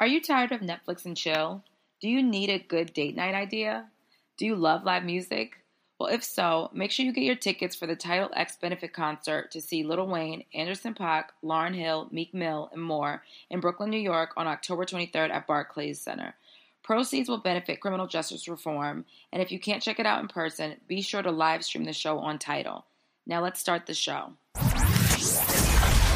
Are you tired of Netflix and chill? Do you need a good date night idea? Do you love live music? Well, if so, make sure you get your tickets for the TIDAL X benefit concert to see Lil Wayne, Anderson .Paak, Lauryn Hill, Meek Mill, and more in Brooklyn, New York on October 23rd at Barclays Center. Proceeds will benefit criminal justice reform, and if you can't check it out in person, be sure to live stream the show on TIDAL. Now let's start the show.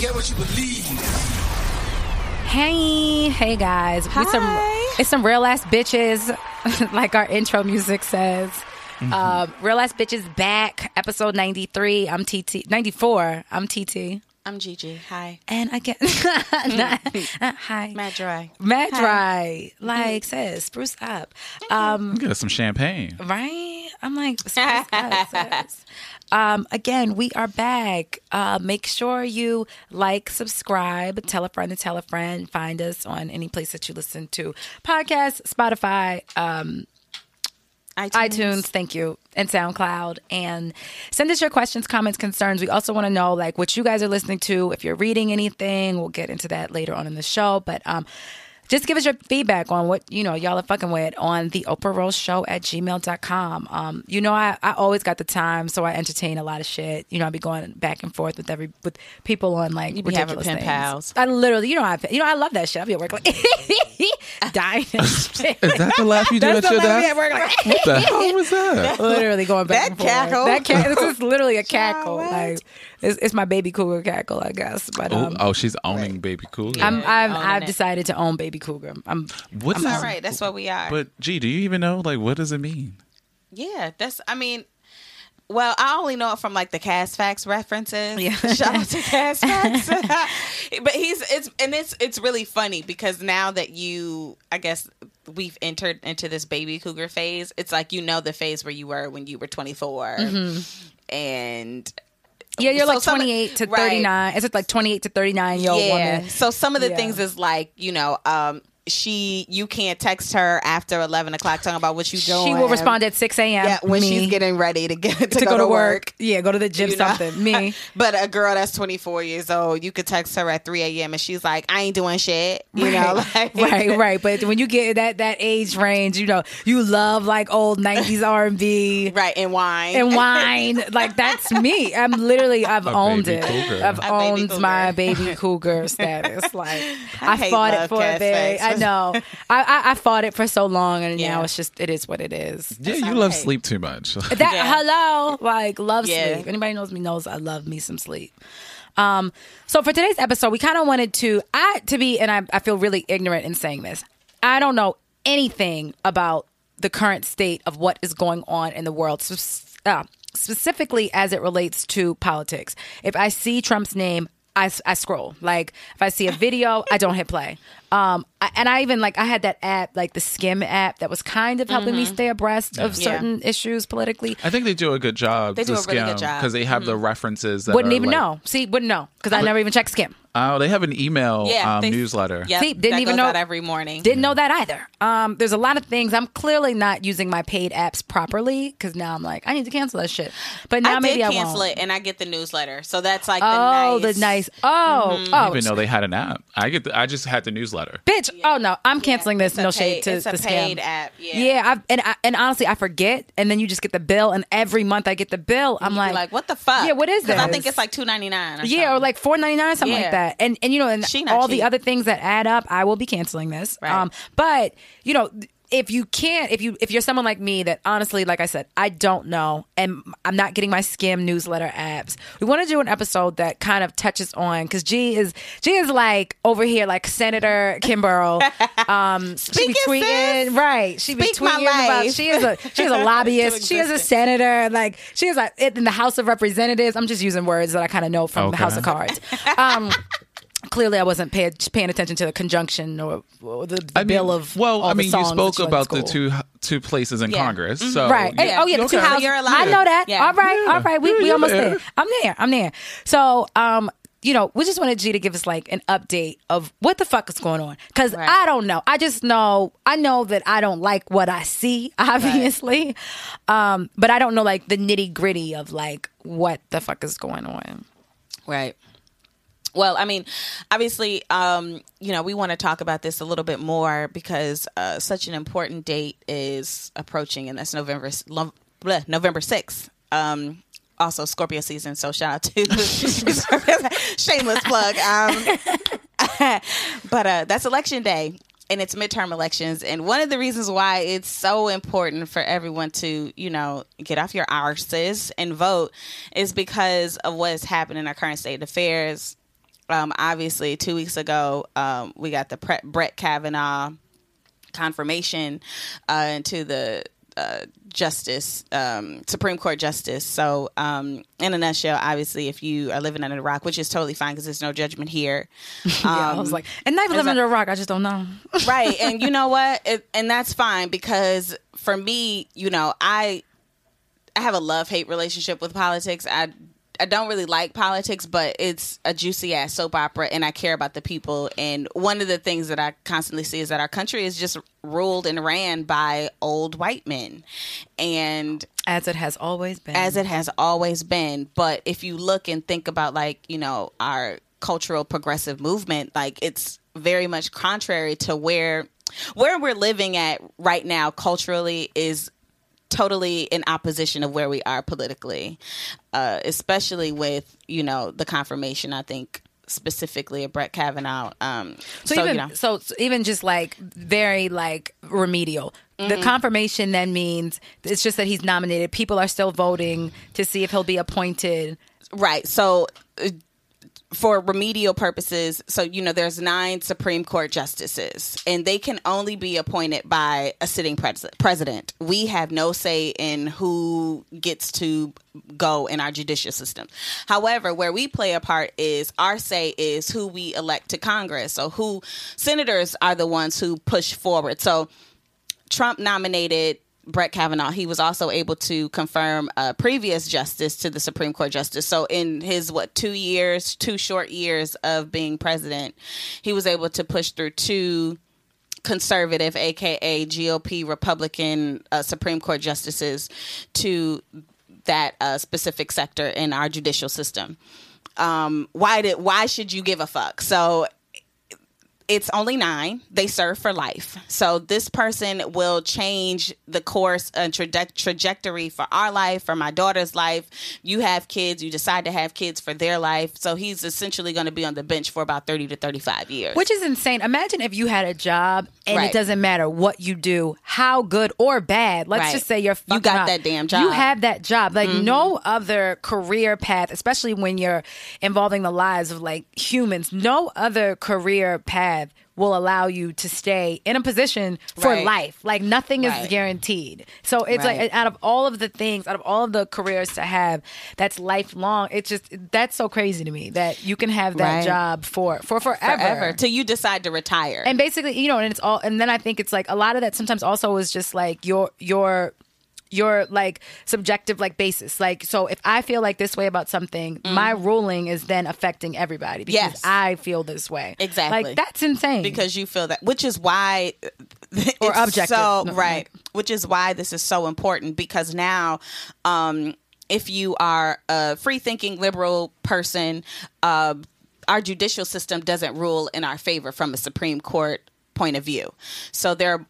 You get what you believe. Hey, hey guys. We some it's some real ass bitches, like our intro music says. Mm-hmm. Um, real ass bitches back, episode ninety three. I'm TT ninety four. I'm TT. I'm Gigi. Hi. And I get hi. Mad dry. Mad dry. Like says, spruce up. Um Get us some champagne. Right? I'm like, spruce up, sis. Um, again, we are back. Uh, make sure you like, subscribe, tell a friend to tell a friend. Find us on any place that you listen to podcasts, Spotify, um, iTunes. iTunes, thank you, and SoundCloud. And send us your questions, comments, concerns. We also want to know like what you guys are listening to. If you're reading anything, we'll get into that later on in the show. But um, just give us your feedback on what you know y'all are fucking with on the Oprah Rose Show at gmail.com. Um, you know, I, I always got the time, so I entertain a lot of shit. You know, I be going back and forth with every with people on like You be ridiculous pen things. pals. I literally, you know, I you know I love that shit. I be at work like dying. and shit. Is that the laugh you do That's at your laugh desk? at work like. What the hell was that? literally going back That and forth. cackle? That cackle. This is literally a cackle. what? Like it's, it's my baby cougar cackle, I guess. But Oh, um, oh, she's owning baby cougar. I'm, I've, I've it. decided to own baby cougar. I'm. What I'm is- right. That's what we are. But gee, do you even know like what does it mean? yeah, that's. I mean, well, I only know it from like the Cast Facts references. Yeah. Shout out to Cast Facts. but he's it's and it's it's really funny because now that you, I guess we've entered into this baby cougar phase. It's like you know the phase where you were when you were 24, and Yeah, you're So like some- 28 to right. 39. Is it like 28 to 39 year old yeah. woman? So some of the Yeah. things is like you know, um, she you can't text her after eleven o'clock talking about what you doing. She will respond at 6 a.m. Yeah, when Me. she's getting ready to get to, to, go, to work. Yeah, go to the gym. you know? Something. Me. but a girl that's 24 years old, you could text her at 3 a.m. and she's like, I ain't doing shit. You know, like, right, right. But when you get that that age range, you know, you love like old 90s R&B. Right, and wine. and wine. Like that's me. I'm literally I've A owned it. cougar. I've A owned cougar. my baby cougar status. Like I, hate fought it love for a Cass bit. I know. I, I I fought it for so long, and Yeah. now it's just it is what it is. Yeah, you love right. sleep too much. That Yeah. hello, like love Yeah. sleep. Anybody knows me knows I love me some sleep. Um, so for today's episode, we kind of wanted to I to be, and I, I feel really ignorant in saying this. I don't know anything about the current state of what is going on in the world, s- uh, specifically as it relates to politics. If I see Trump's name, I, s- I scroll. Like if I see a video, I don't hit play. Um, I, and I even like I had that app, like the Skimm app, that was kind of helping me stay abreast of Yeah. certain issues politically. I think they do a good job. They do a really good job. because they have the references. That Wouldn't are, even like- know. See, wouldn't know because I never even checked Skimm. Oh, they have an email Yeah, um, they- newsletter. Yep, See, didn't that even know- out every morning. Didn't know that either. Um, there's a lot of things I'm clearly not using my paid apps properly because now I'm like I need to cancel that shit. But now I maybe did I cancel won't. it, and I get the newsletter. So that's like the Oh, nice. the nice. Oh, I oh, didn't even know they had an app. I get. The, I just had the newsletter. Bitch. Oh no, I'm canceling this. It's a No paid- shade to it's a the paid scam. app. Yeah. Yeah, I've, and I, and honestly, I forget, and then you just get the bill, and every month I get the bill. I'm like, like, what the fuck? Yeah, what is this? I think it's like two ninety nine. yeah, or like four ninety nine, something like that. And and you know, and She not all the other things that add up, I will be canceling this. Right. Um, but you know, if you can't, if you if you're someone like me that honestly, like I said, I don't know, and I'm not getting my Skimm newsletter apps. We want to do an episode that kind of touches on because G is G is like over here like Senator Kimborough. Um, she be Speaking, tweeting, sis. right? She be Speak my tweeting about. She is a she is a lobbyist. she is a senator. Like she is like in the House of Representatives. I'm just using words that I kind of know from the House of Cards. Um, clearly I wasn't pay, paying attention to the conjunction or, or the, the I mean, bill of. well, all I the mean, you spoke that about the two two places in Yeah. Congress, Mhm. so right. Hey, Oh yeah, the two houses. You're allowed I know that. Yeah. All right, all right. We we almost yeah. there. I'm there. I'm there. So um. You know, we just wanted G to give us like an update of what the fuck is going on. Cause Right. I don't know. I just know, I know that I don't like what I see, obviously. Um, but I don't know like the nitty gritty of like what the fuck is going on. Right. Well, I mean, obviously, um, you know, we want to talk about this a little bit more because uh, such an important date is approaching, and that's November lo- bleh, November sixth. Um, also, Scorpio season, so shout out to shameless plug. Um, but uh, that's election day and it's midterm elections and one of the reasons why it's so important for everyone to you know get off your arses and vote is because of what is happening in our current state of affairs um, obviously two weeks ago um, we got the Pre- brett kavanaugh confirmation uh, into the uh, justice, um, Supreme Court justice. So, um, in a nutshell, obviously, if you are living under a rock, which is totally fine because there's no judgment here. yeah, I was um, like, and not even living that- under a rock. I just don't know. right and you know what it, and that's fine because for me you know i i have a love hate relationship with politics i I don't really like politics, but it's a juicy ass soap opera, and I care about the people. And one of the things that I constantly see is that our country is just ruled and ran by old white men, and As it has always been. as it has always been. But if you look and think about like, you know, our cultural progressive movement, like it's very much contrary to where where we're living at right now culturally is totally in opposition of where we are politically. Uh, especially with, you know, the confirmation I think specifically of Brett Kavanaugh. Um So, so, even you know, so, so even just like very like remedial. The Mm-hmm. confirmation then means it's just that he's nominated. People are still voting to see if he'll be appointed. Right. So, uh, for remedial purposes, so you know, there's nine Supreme Court justices, and they can only be appointed by a sitting pres- president. We have no say in who gets to go in our judicial system. However, where we play a part is our say is who we elect to Congress. So, who senators are the ones who push forward. So, Trump nominated Brett Kavanaugh. He was also able to confirm a previous justice to the Supreme Court justice. So in his what two years, two short years of being president, he was able to push through two conservative, aka GOP Republican uh, Supreme Court justices to that uh, specific sector in our judicial system. Um, why did why should you give a fuck? So it's only nine. They serve for life. So this person will change the course and traje- trajectory for our life, for my daughter's life. You have kids, you decide to have kids for their life. So he's essentially going to be on the bench for about 30 to 35 years. Which is insane. Imagine if you had a job and Right. it doesn't matter what you do, how good or bad. Let's Right. just say you're You got up. that damn job. Mm-hmm. have that job. Like no other career path, especially when you're involving the lives of like humans, no other career path will allow you to stay in a position for Right. life. Like nothing is guaranteed. So it's Right. like out of all of the things, out of all of the careers to have that's lifelong, it's just that's so crazy to me that you can have that Right. job for for forever. forever till you decide to retire. And basically, you know, and it's all and then I think it's like a lot of that sometimes also is just like your your your like subjective like basis. Like so if I feel like this way about something, my ruling is then affecting everybody because Mm. Yes. I feel this way. Exactly. Like that's insane. because you feel that which is why Or objective. so No, right like- which is why this is so important because now um if you are a free thinking liberal person uh our judicial system doesn't rule in our favor from a supreme court point of view so there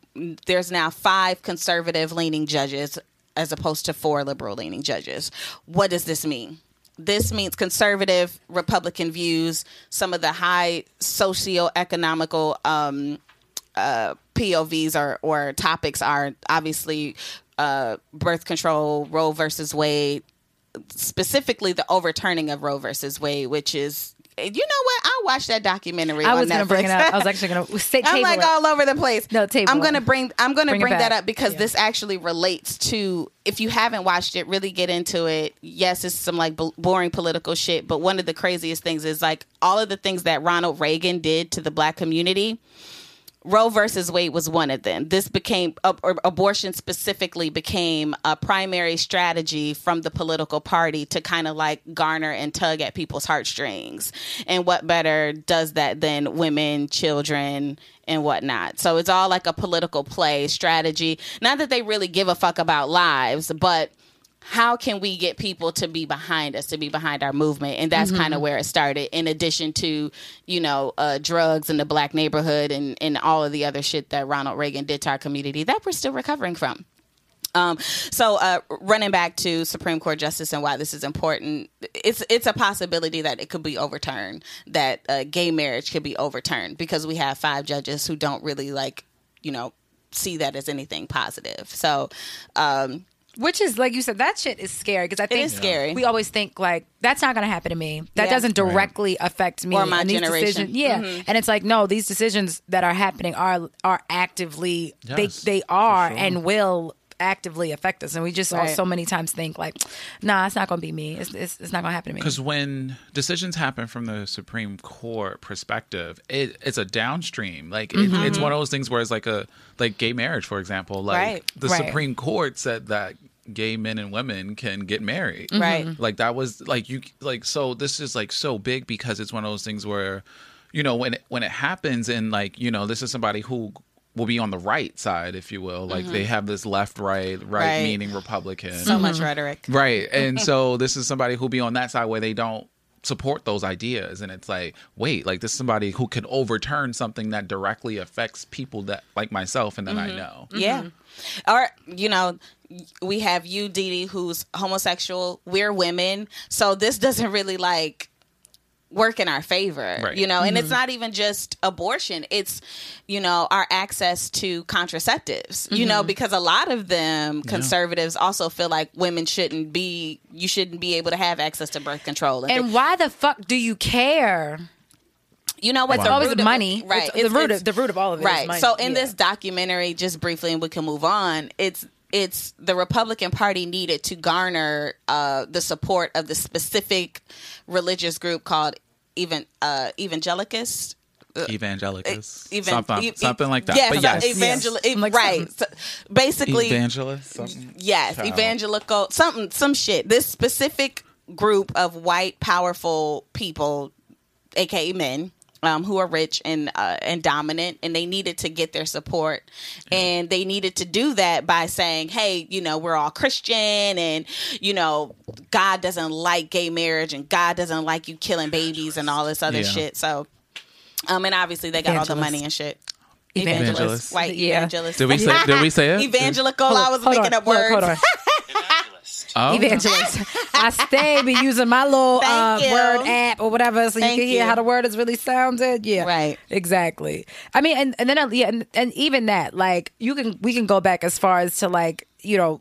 there's now five conservative leaning judges as opposed to four liberal leaning judges. What does this mean? This means conservative Republican views, some of the high socioeconomical um, uh, POVs or, or topics are obviously uh, birth control, Roe versus Wade, specifically the overturning of Roe versus Wade, which is you know what? I watched that documentary. I on was gonna bring it up. I was actually gonna say I'm like it. all over the place. No, table I'm it. gonna bring. I'm gonna Bring bring, that up because Yeah. this actually relates to. If you haven't watched it, really get into it. Yes, it's some like b- boring political shit, but one of the craziest things is like all of the things that Ronald Reagan did to the black community. Roe versus Wade was one of them. This became abortion specifically became a primary strategy from the political party to kind of like garner and tug at people's heartstrings. And what better does that than women, children, and whatnot? So it's all like a political play strategy. Not that they really give a fuck about lives, but how can we get people to be behind us to be behind our movement? And that's kind of where it started in addition to you know uh, drugs in the black neighborhood and, and all of the other shit that ronald reagan did to our community that we're still recovering from. Um, so uh, running back to Supreme Court justice and why this is important, it's it's a possibility that it could be overturned, that uh, gay marriage could be overturned because we have five judges who don't really like, you know, see that as anything positive. So um, Which is like you said, that shit is scary because I think is scary. We always think like that's not going to happen to me. That Yeah. doesn't directly affect me Or my And these generation. decisions- yeah, Mhm. and it's like no, these decisions that are happening are are actively they Yes, they are sure. and will actively affect us, and we just all Right. so many times think like, nah, it's not going to be me. It's, it's it's not going to happen to me. Because when decisions happen from the Supreme Court perspective, it, it's a downstream. Like it, it's mm-hmm. one of those things where it's like a like gay marriage, for example. Like Right. the Right. Supreme Court said that gay men and women can get married. Mm-hmm. Right. Like that was like you like so this is like so big because it's one of those things where you know when it, when it happens and like you know this is somebody who will be on the right side if you will like they mm-hmm. have this left right right, Right. meaning republican so much mm-hmm. rhetoric. Right. And so this is somebody who'll be on that side where they don't support those ideas. And it's like, wait, like this is somebody who can overturn something that directly affects people that like myself and that I mm-hmm. know. Yeah. Or, you know, we have you, Dee Dee, who's homosexual. We're women. So this doesn't really like work in our favor, Right. you know, and it's mm-hmm. not even just abortion. It's, you know, our access to contraceptives, you know, mm-hmm. because a lot of them conservatives also feel like women shouldn't be, you shouldn't be able to have access to birth control. And, and why the fuck do you care? you know what? It's the always root the of- money. right? It's- the root of- the root of all of it, right? money. So in Yeah. this documentary, just briefly, and we can move on. It's it's the Republican Party needed to garner uh, the support of the specific religious group called even uh, evangelicus. Evangelicus. Even, something, e- something like that. Yes, but yes. evangel- Yes. Like right. So basically, Evangelist? Something? Yes, Child. evangelical something some shit. This specific group of white powerful people, aka men, um, who are rich and uh, and dominant, and they needed to get their support, and they needed to do that by saying, "Hey, you know, we're all Christian, and you know, God doesn't like gay marriage, and God doesn't like you killing babies and all this other Yeah. shit." So, um, and obviously they got all the money and shit. Evangelist. Evangelist. white Yeah. evangelist. Did we say did we say it? Evangelical. I was making on, up look, words. hold on. Oh. Evangelist. I stay be using my little uh, word app or whatever, so Thank you can hear you. how the word is really sounded. Yeah, Right. Exactly. I mean, and, and then yeah, and, and even that, like you can we can go back as far as to like you know.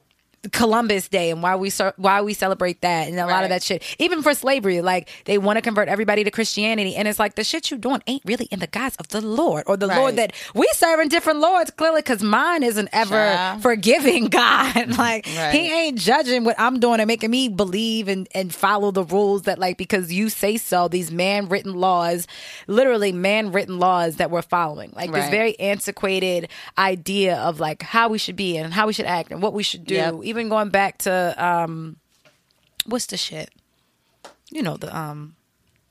Columbus Day and why we why we celebrate that and a lot of that shit. Even for slavery, like they want to convert everybody to Christianity, and it's like the shit you doing ain't really in the guise of the Lord or the Right. Lord that we serving different lords clearly because mine isn't ever Child. forgiving God. like Right. he ain't judging what I'm doing and making me believe and, and follow the rules that like because you say so, these man written laws, literally man written laws that we're following. Like this very antiquated idea of like how we should be and how we should act and what we should do. Yep. Even going back to um what's the shit? You know, the um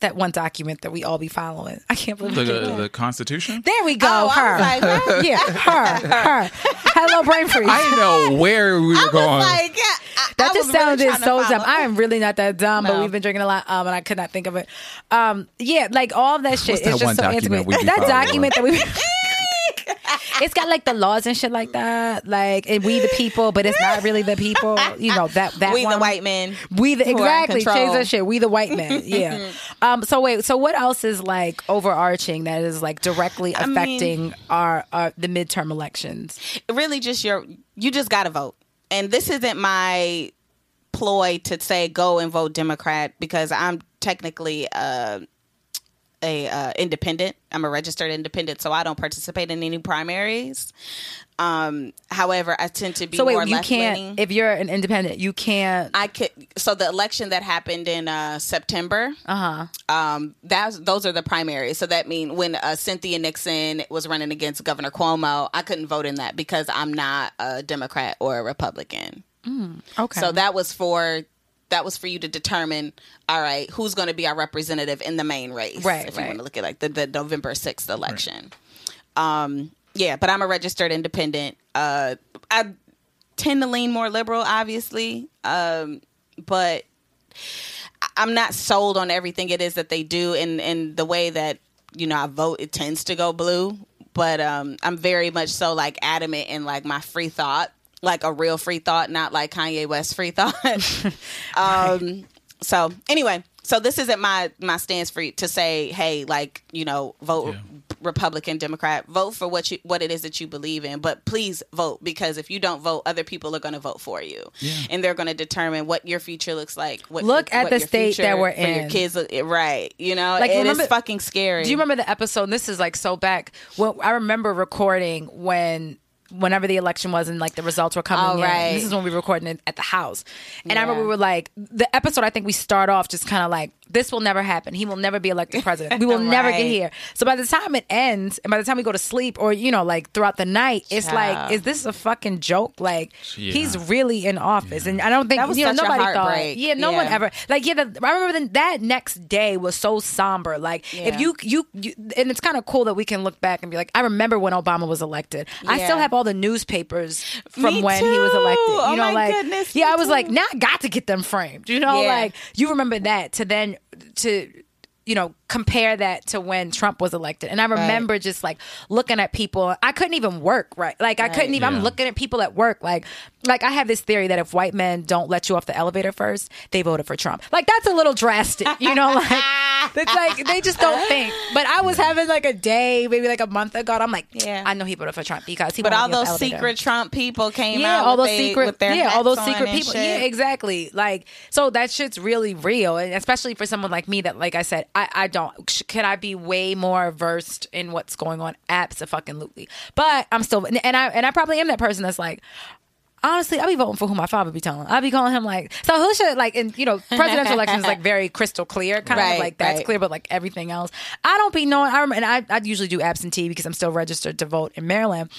that one document that we all be following. I can't believe The, I the Constitution? There we go. Oh, I her. was like, huh? yeah, her. Her. Hello, brain freeze. I know where we were I was going. like, yeah, I, That I just was really sounded trying so dumb. I am really not that dumb, but we've been drinking a lot, um, and I could not think of it. Um, yeah, like all of that shit What's is that just one so document we be That following? document that we. it's got like the laws and shit like that, like and we the people, but it's not really the people. You know that that we the white men. We the who are in exactly change that shit. We the white men. Yeah. um. So wait. So what else is like overarching that is like directly I mean- affecting our, our the midterm elections? Really, just your you just got to vote. And this isn't my ploy to say go and vote Democrat because I'm technically uh, a uh, independent. I'm a registered independent, so I don't participate in any primaries. Um, however, I tend to be So more wait, you can't. leaning. If you're an independent, you can't. I could. So the election that happened in uh, September, Uh huh. um, that's those are the primaries. So that mean when uh, Cynthia Nixon was running against Governor Cuomo, I couldn't vote in that because I'm not a Democrat or a Republican. Okay. So that was for that was for you to determine. All right, who's going to be our representative in the main race? Right, If you want to look at like the, the November sixth election. Um, yeah, but I'm a registered independent. Uh, I tend to lean more liberal, obviously, um, but I'm not sold on everything it is that they do, and and the way that you know I vote, it tends to go blue. But um, I'm very much so like adamant in like my free thought, like a real free thought, not like Kanye West free thought. um, so anyway, so this isn't my my stance for to say, hey, like you know, vote Republican, Democrat, vote for what you what it is that you believe in, but please vote because if you don't vote, other people are going to vote for you, and they're going to determine what your future looks like. What, Look at what the your state that we're in. Your kids, right? You know, Like, like it is remember- fucking scary. Do you remember the episode? And this is like so back. Well, I remember recording when. Whenever the election was and like the results were coming Oh, in, right. this is when we were recording it at the house, and I remember we were like the episode. I think we start off just kind of like this will never happen. He will never be elected president. We will never get here. So by the time it ends, and by the time we go to sleep, or you know, like throughout the night, it's like, is this a fucking joke? Like Yeah. he's really in office, and I don't think That was you know such a nobody thought. Yeah, no one ever like yeah. The, I remember the, that next day was so somber. Like if you you, you and it's kind of cool that we can look back and be like, I remember when Obama was elected. I still have all the newspapers from Me when he was elected. You Oh know, my like goodness, yeah, I was too. like, now I got to get them framed. You know, Yeah. like you remember that to then to you know compare that to when Trump was elected. And I remember just like looking at people. I couldn't even work right. Like I couldn't even. Yeah. I'm looking at people at work. Like like I have this theory that if white men don't let you off the elevator first, they voted for Trump. Like that's a little drastic. You know, like it's like they just don't think. But I was having like a day, maybe like a month ago. And I'm like, Yeah. I know he voted for Trump because he. But all be off the those secret Trump people came yeah, out. all with those they- secret, with their yeah, all those secret people. shit. Yeah, exactly. Like, so that shit's really real, and especially for someone like me that, like I said, I, I don't. Sh- Could I be way more versed in what's going on? Absolutely. But I'm still, and I and I probably am that person that's like. Honestly, I'll be voting for who my father be telling. I'll be calling him like, so who should like, in you know, presidential elections like very crystal clear, kind of like that's right. clear, but like everything else, I don't be knowing. I rem- and I, I usually do absentee because I'm still registered to vote in Maryland.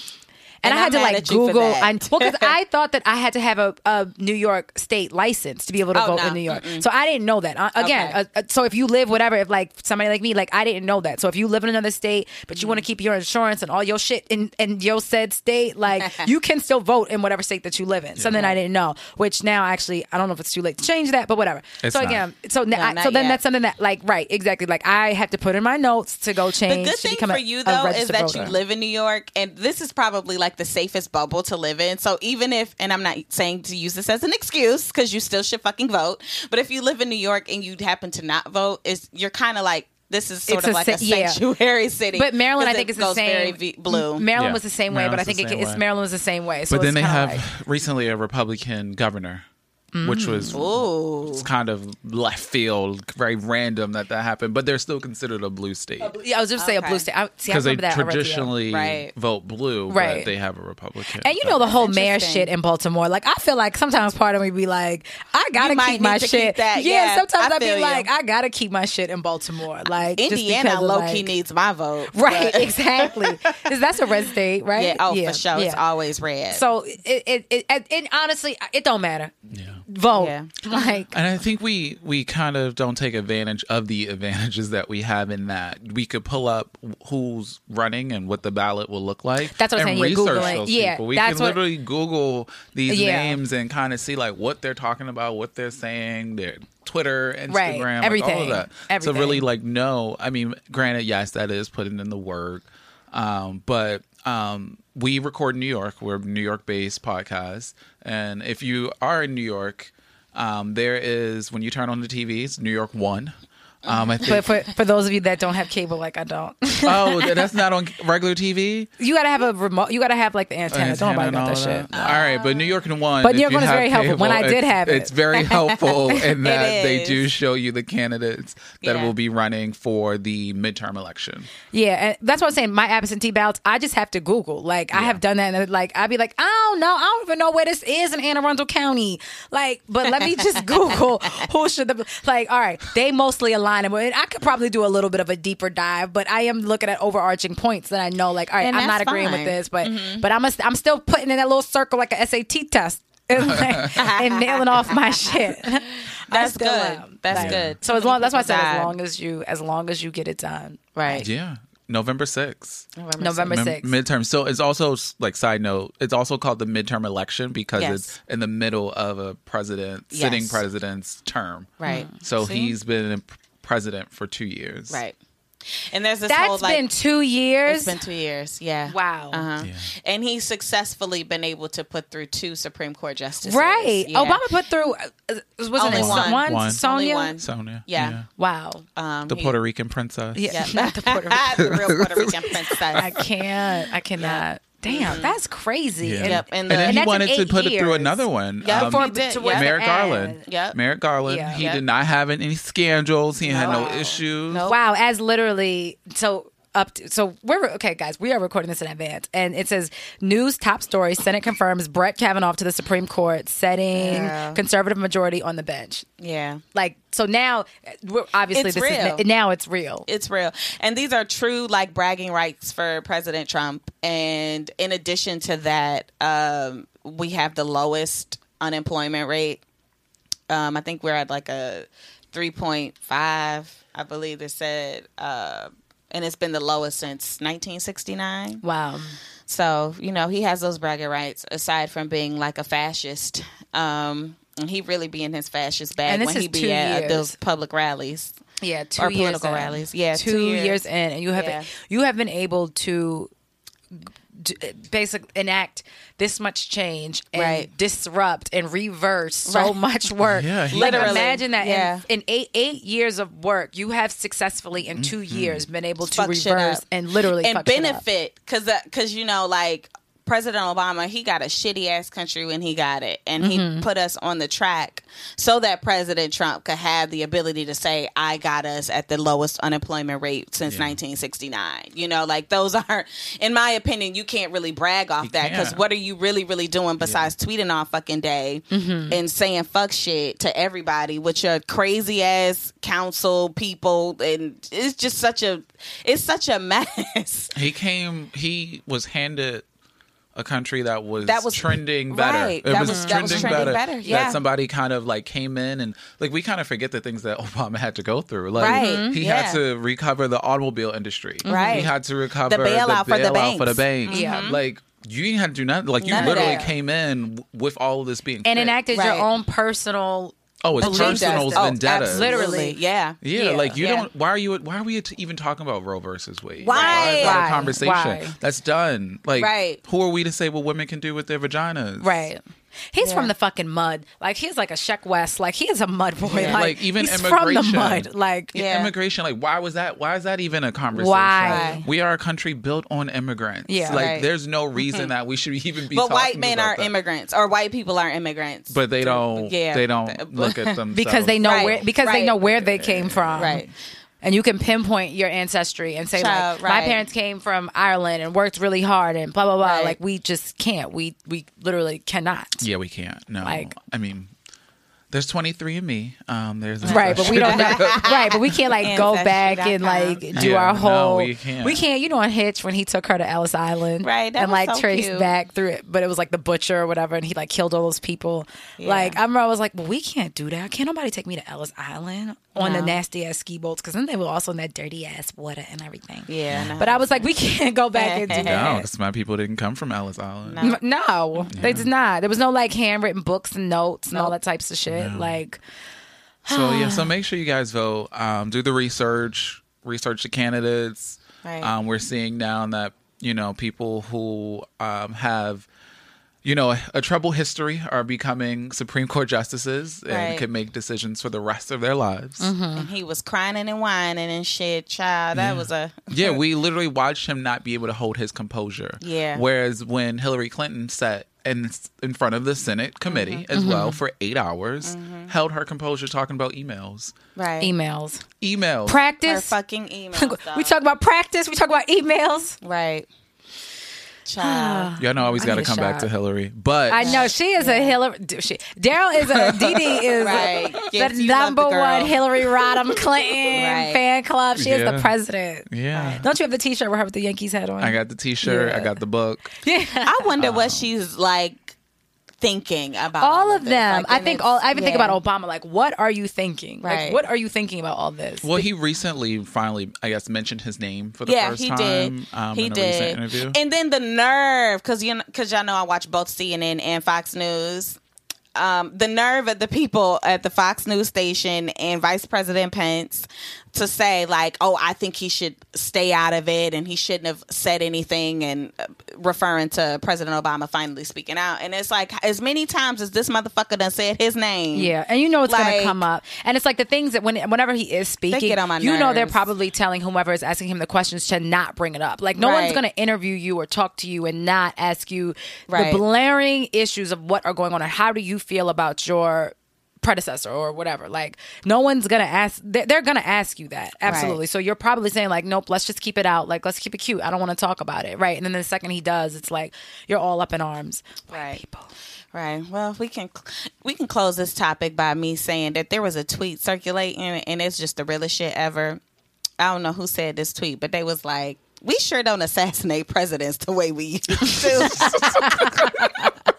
And, And I had I'm to like at you for Google. that. I, well, because I thought that I had to have a, a New York state license to be able to Oh, vote no. in New York. So I didn't know that. Uh, again, Okay. uh, uh, so if you live whatever, if like somebody like me, like I didn't know that. So if you live in another state, but you want to keep your insurance and all your shit in, in your said state, like you can still vote in whatever state that you live in. Something I didn't know. Which now actually, I don't know if it's too late to change that, but whatever. It's so not. again, so now, I- so then yet. that's something that like right, exactly. Like I have to put in my notes to go change. The good thing for a- you though is that voter. you live in New York, and this is probably like the safest bubble to live in. So even if, and I'm not saying to use this as an excuse because you still should fucking vote, but if you live in New York and you happen to not vote, is you're kind of like this is sort It's of a like a sa- yeah. sanctuary city. But Maryland, I think, it is the same. Very v- blue. Maryland Yeah. was the same way, but I think it, it's. Maryland was the same way. So but then they have like- recently a Republican governor, which was mm-hmm. Ooh. kind of left field, very random that that happened. But they're still considered a blue state Yeah, I was just say a blue state. I, see, I because they that. traditionally Right. vote blue, Right. but they have a Republican. And you know the whole mayor shit in Baltimore. Like I feel like sometimes part of me be like, I gotta keep my to shit. keep that. Yeah, Yeah, sometimes I I, be feel you. like, I gotta keep my shit in Baltimore. Like Indiana low like- key needs my vote. Right, but- exactly. 'Cause that's a red state, right? Yeah. Oh, for sure. It's always red. So it, it, it, it, it honestly, it don't matter. Vote. Yeah. Like And I think we we kind of don't take advantage of the advantages that we have in that we could pull up who's running and what the ballot will look like. That's what I'm and saying, yeah, research Googling. those Yeah, people. We that's can what- literally Google these Yeah. names and kind of see like what they're talking about, what they're saying, their Twitter, Instagram, Right, like, all everything, of that. So really like no. I mean, granted, yes, that is putting in the work, um, but um, we record in New York. We're a New York based podcast, and if you are in New York, um, there is when you turn on the TV, it's New York One. Um, I think. But for for those of you that don't have cable, like I don't, oh, that's not on regular TV. you gotta have a remote. You gotta have like the antenna. Don't Antenna nobody and got all that shit. All right, but New York and one. But New York One is very helpful. When I did have it. it's very helpful in that they do show you the candidates that Yeah. will be running for the midterm election. Yeah, and that's what I'm saying. My absentee ballots, I just have to Google. Like I have done that, and like I'd be like, I don't know, I don't even know where this is in Anne Arundel County. Like, but let me just Google who should the like. All right, they mostly align, and I could probably do a little bit of a deeper dive, but I am looking at overarching points that I know. Like, all right, And I'm not agreeing fine. with this, but mm-hmm. but I'm a, I'm still putting in that little circle like a SAT test. and, like, and nailing off my shit. That's still good. am. That's Like, good. So as long many that's why I said as long as you as long as you get it done. Right. Yeah, November sixth. November Mem- sixth. midterm. So it's also like side note. It's also called the midterm election because Yes. it's in the middle of a president sitting Yes. president's term. Right. So mm. See? he's been a p- president for two years. Right. And there's this That's whole like It's been two years. It's been two years. Yeah. Wow. Uh-huh. Yeah. And he's successfully been able to put through two Supreme Court justices. Right. Yeah. Obama put through uh, wasn't Only it one. one? One. Sonia. Only one. Sonia. Yeah. Wow. Um, The he- Puerto Rican princess. Yeah. Yeah. Not the Puerto Rican. the real Puerto Rican princess. I can't. I cannot. Damn, that's crazy. Yeah. And- Yep. And, And then And he wanted to eight put it through another one. Yeah, Um, for- Before, did, towards yeah. Merrick. Garland. Yep. Merrick Garland. Yeah. He Yep. did not have any scandals. He had no issues. Wow, as literally so up to, so we're okay guys we are recording this in advance and it says news top story senate confirms brett kavanaugh to the supreme court setting Yeah. conservative majority on the bench yeah. like so now we're obviously It's this real. is now it's real It's real. And these are true like bragging rights for President Trump. And in addition to that, um, we have the lowest unemployment rate. Um, I think we're at like a 3.5, I believe they said. Uh, and it's been the lowest since 1969. wow So, you know, he has those bragging rights aside from being like a fascist. Um, and he really be in his fascist bag this he be at years. those public rallies. yeah two Or years political in. rallies. Yeah, two, two years. years. in and you have Yeah. you have been able to d- eh, basic enact this much change and Right. disrupt and reverse so Right. much work. Yeah, he- like Literally. imagine that Yeah. in, in eight eight years of work, you have successfully in 2 years been able to Fuck reverse up. and literally and fuck shit up. benefit because because uh, you know like President Obama he got a shitty ass country when he got it and Mm-hmm. he put us on the track so that President Trump could have the ability to say I got us at the lowest unemployment rate since 1969 you know like those aren't, in my opinion you can't really brag off You that because what are you really really doing besides tweeting all fucking day Mm-hmm. and saying fuck shit to everybody with your crazy ass council people and it's just such a it's such a mess He came. He was handed a country that was That was- trending better. right. It That was, was- that trending, was trending better. better, yeah. That somebody kind of like came in and like we kind of forget the things that Obama had to go through. Like Right. He Yeah. had mm-hmm. to recover the automobile industry. Mm-hmm. Right. He had to recover The bailout for the bailout for the banks. banks. Mm-hmm. Yeah. Like you didn't have to do nothing. Like you None literally came in w- with all of this being and fixed. enacted Right. your own personal Oh, it's belief personal justice. vendetta. Oh, absolutely. Literally. yeah Yeah, Yeah. like you Yeah. don't. Why are you? Why are we even talking about Roe versus Wade? Why? is that a conversation? Why? That's done. Like, Right. who are we to say what women can do with their vaginas? right. He's Yeah. from the fucking mud. Like he's like a Sheck Wes. Like he is a mud boy. Yeah. Like, Like, even he's from the immigration. mud. Like Yeah, Yeah. Immigration, like, why was that? Why is that even a conversation? Why? We are a country built on immigrants. Yeah. like, Right. there's no reason mm-hmm. that we should even be. but white men about are that. immigrants or white people are immigrants but they don't. Yeah. they don't look at them because they know Right. where because they know where they came from. Right. And you can pinpoint your ancestry and say Child, like my parents came from Ireland and worked really hard and blah blah blah. Right. Like we just can't. We we literally cannot. Yeah, we can't. No, Like- I mean, there's 23 and me. Um, there's Right, but we don't know. right, but we can't like go back and like do Yeah, our no, whole. we can't. We can't. You know, on Hitch when he took her to Ellis Island, Right, that and like so traced cute. back through it, but it was like the butcher or whatever, and he like killed all those people. Like I remember, I was like, well, we can't do that. Can't nobody take me to Ellis Island on the nasty ass ski boats because then they were also in that dirty ass water and everything. yeah no. But I was like, we can't go back and do No, that. because my people didn't come from Ellis Island. No. M- No, they did not. There was no like handwritten books and notes and all that types of shit. Like, So yeah, so make sure you guys vote. Um, do the research, research the candidates. Right. Um, we're seeing now that you know people who um, have you know, a troubled history are becoming Supreme Court justices and Right. can make decisions for the rest of their lives. And he was crying and whining and shit, child. That was a Yeah, we literally watched him not be able to hold his composure. Yeah. Whereas when Hillary Clinton sat in in front of the Senate committee Mm-hmm. as well for eight hours, held her composure talking about emails. right. Emails. Emails. Her Practice. fucking email. we talk about practice. We talk about emails. right. Child. Y'all know I always got to come back to Hillary, but I know she is a Hillary. She, Daryl is a Dee is Right. the Yes, you number the one Hillary Rodham Clinton Right. fan club. She is the president. Yeah. Don't you have the T-shirt with her with the Yankees hat on? I got the T-shirt. I got the book. Yeah. I wonder what um, she's like thinking about all of them. Like, I think all. I even think about Obama. Like, what are you thinking? Like, Right. what are you thinking about all this? Well, he recently finally, I guess, mentioned his name for the yeah, first he time. did. Um, he in a did. recent interview. And then the nerve, because you because y'all know I watch both CNN and Fox News. Um, the nerve of the people at the Fox News station and Vice President Pence to say like, "Oh, I think he should stay out of it, and he shouldn't have said anything," and uh, referring to President Obama finally speaking out. And it's like, as many times as this motherfucker done said his name, Yeah, and you know it's gonna Like- come up, and it's like the things that when whenever he is speaking, get on my you know they're probably telling whomever is asking him the questions to not bring it up. Like no one's gonna interview you or talk to you and not ask you Right. the blaring issues of what are going on and how do you feel about your predecessor or whatever. Like no one's gonna ask they're, gonna ask you that. Absolutely. So you're probably saying like nope let's just keep it out. Like let's keep it cute. I don't want to talk about it. Right. And then the second he does it's like you're all up in arms. Right. people. Right. Well, we can we can close this topic by me saying that there was a tweet circulating, and it's just the realest shit ever. I don't know who said this tweet, but they was like, "We sure don't assassinate presidents the way we used to."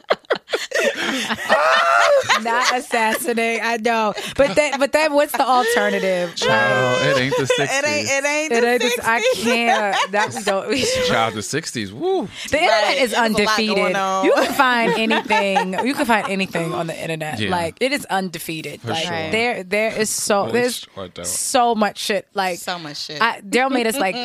not assassinate. I know, but then, but then, what's the alternative? Child, it ain't the 60s. it ain't. It ain't. It the ain't just- I can't. That we don't. We, Child, the 60s. Woo. the internet Right. is There's undefeated. You can find anything. You can find anything on the internet. Yeah. Like it is undefeated. like sure. there, there is so Really there's short, so much shit. Like So much shit. I, Daryl made us like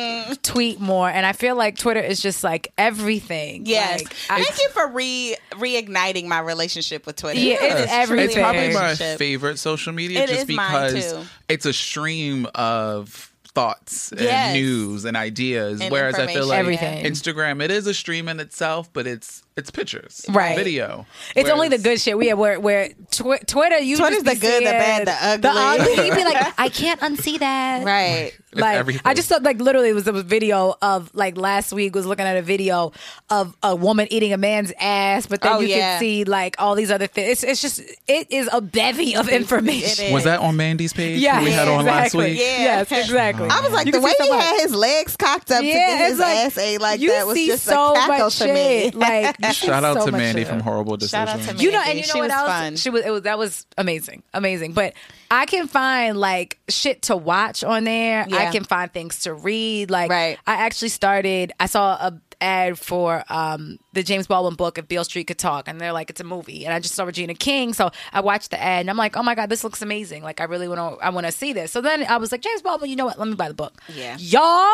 tweet more, and I feel like Twitter is just like everything. Yes. Like, I- Thank you for re reigniting my relationship with Twitter. Yeah, it's It's everything. It's probably my relationship. favorite social media It just is mine, because too. it's a stream of thoughts and Yes. news and ideas. And whereas I feel like Everything. Instagram, it is a stream in itself, but it's it's pictures, Right. Video. It's only the good shit. We have where where twi- Twitter. You Twitter's just the good, the bad, seeing the ugly. You'd be like, I can't unsee that. Right. It's like everything. I just thought like literally it was a video of like last week was looking at a video of a woman eating a man's ass, but then Oh, you yeah. can see like all these other things. It's, it's just it is a bevy of information. Was that on Mandy's page? Yeah, who we had on last exactly. week. Yeah. Yes, exactly. Oh, I was like, You the way he so had his legs cocked up to Yeah, get his like, ass ate like you that was see just so a cackle much to shit. me. Like Shout out so to Mandy shit. from Horrible Shout out Decisions. to You know, Mandy. and you know She what was else? fun. She was. It was that was amazing, amazing. But I can find like shit to watch on there. I can find things to read. Like Right. I actually started. I saw a ad for um the James Baldwin book if Beale Street could talk and they're like it's a movie and I just saw Regina King so I watched the ad and I'm like oh my god this looks amazing like I really want to I want to see this so then I was like James Baldwin you know what let me buy the book Yeah. y'all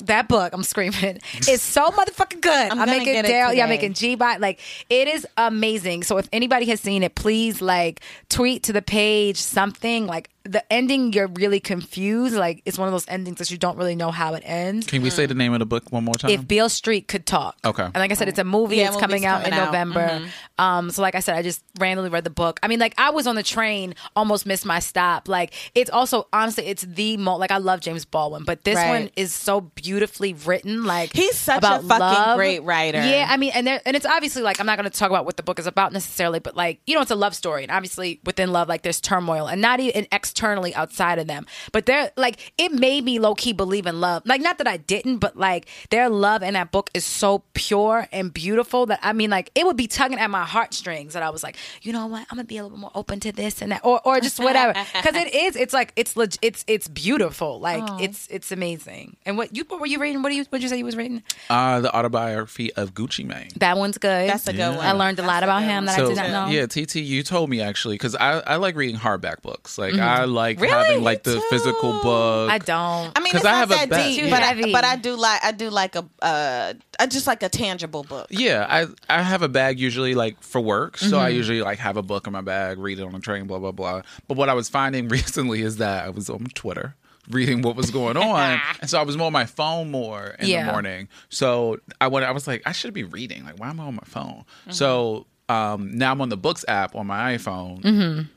that book I'm screaming is so motherfucking good. I'm I'm, making Daryl yeah I'm making G bot like it is amazing. So if anybody has seen it please like tweet to the page something like the ending you're really confused like it's one of those endings that you don't really know how it ends Can we say the name of the book one more time? if Beale Street could talk. Okay. And like I said, it's a movie. Yeah, it's coming out in out. November. Um, so like I said, I just randomly read the book. I mean, like I was on the train, almost missed my stop. Like it's also honestly, it's the mo like I love James Baldwin, but this Right. one is so beautifully written. Like He's such a fucking love. great writer. Yeah, I mean, and there, and it's obviously like I'm not going to talk about what the book is about necessarily, but like you know, it's a love story, and obviously within love, like there's turmoil, and not even externally outside of them, but they're like it made me low key believe in love. Like not that I didn't, but like their love in that book is so pure and beautiful that I mean, like it would be tugging at my heartstrings that I was like, you know what, I'm gonna be a little bit more open to this and that, or or just whatever, because it is. It's like it's leg- it's it's beautiful. Like it's it's amazing. And what you what were you reading? What do you what did you say you was reading? uh, the autobiography of Gucci Mane. That one's good. That's a good one. I learned a lot That's a about him one. that I did not know. yeah, TT, you told me actually because I, I like reading hardback books. Like Mm-hmm. I like Really? having like the physical book. I don't. I mean, 'Cause it's I not have a that bag- deep, but heavy. I, but I do like I do like a uh, I just like a tangible book. Yeah, I I have a bag usually like for work, so I Mm-hmm. usually like have a book in my bag, read it on the train, blah blah blah. But what I was finding recently is that I was on Twitter reading what was going on, and so I was more on my phone more in Yeah. the morning. So I went, I was like, I should be reading. Like, why am I on my phone? Mm-hmm. So um, now I'm on the Books app on my iPhone.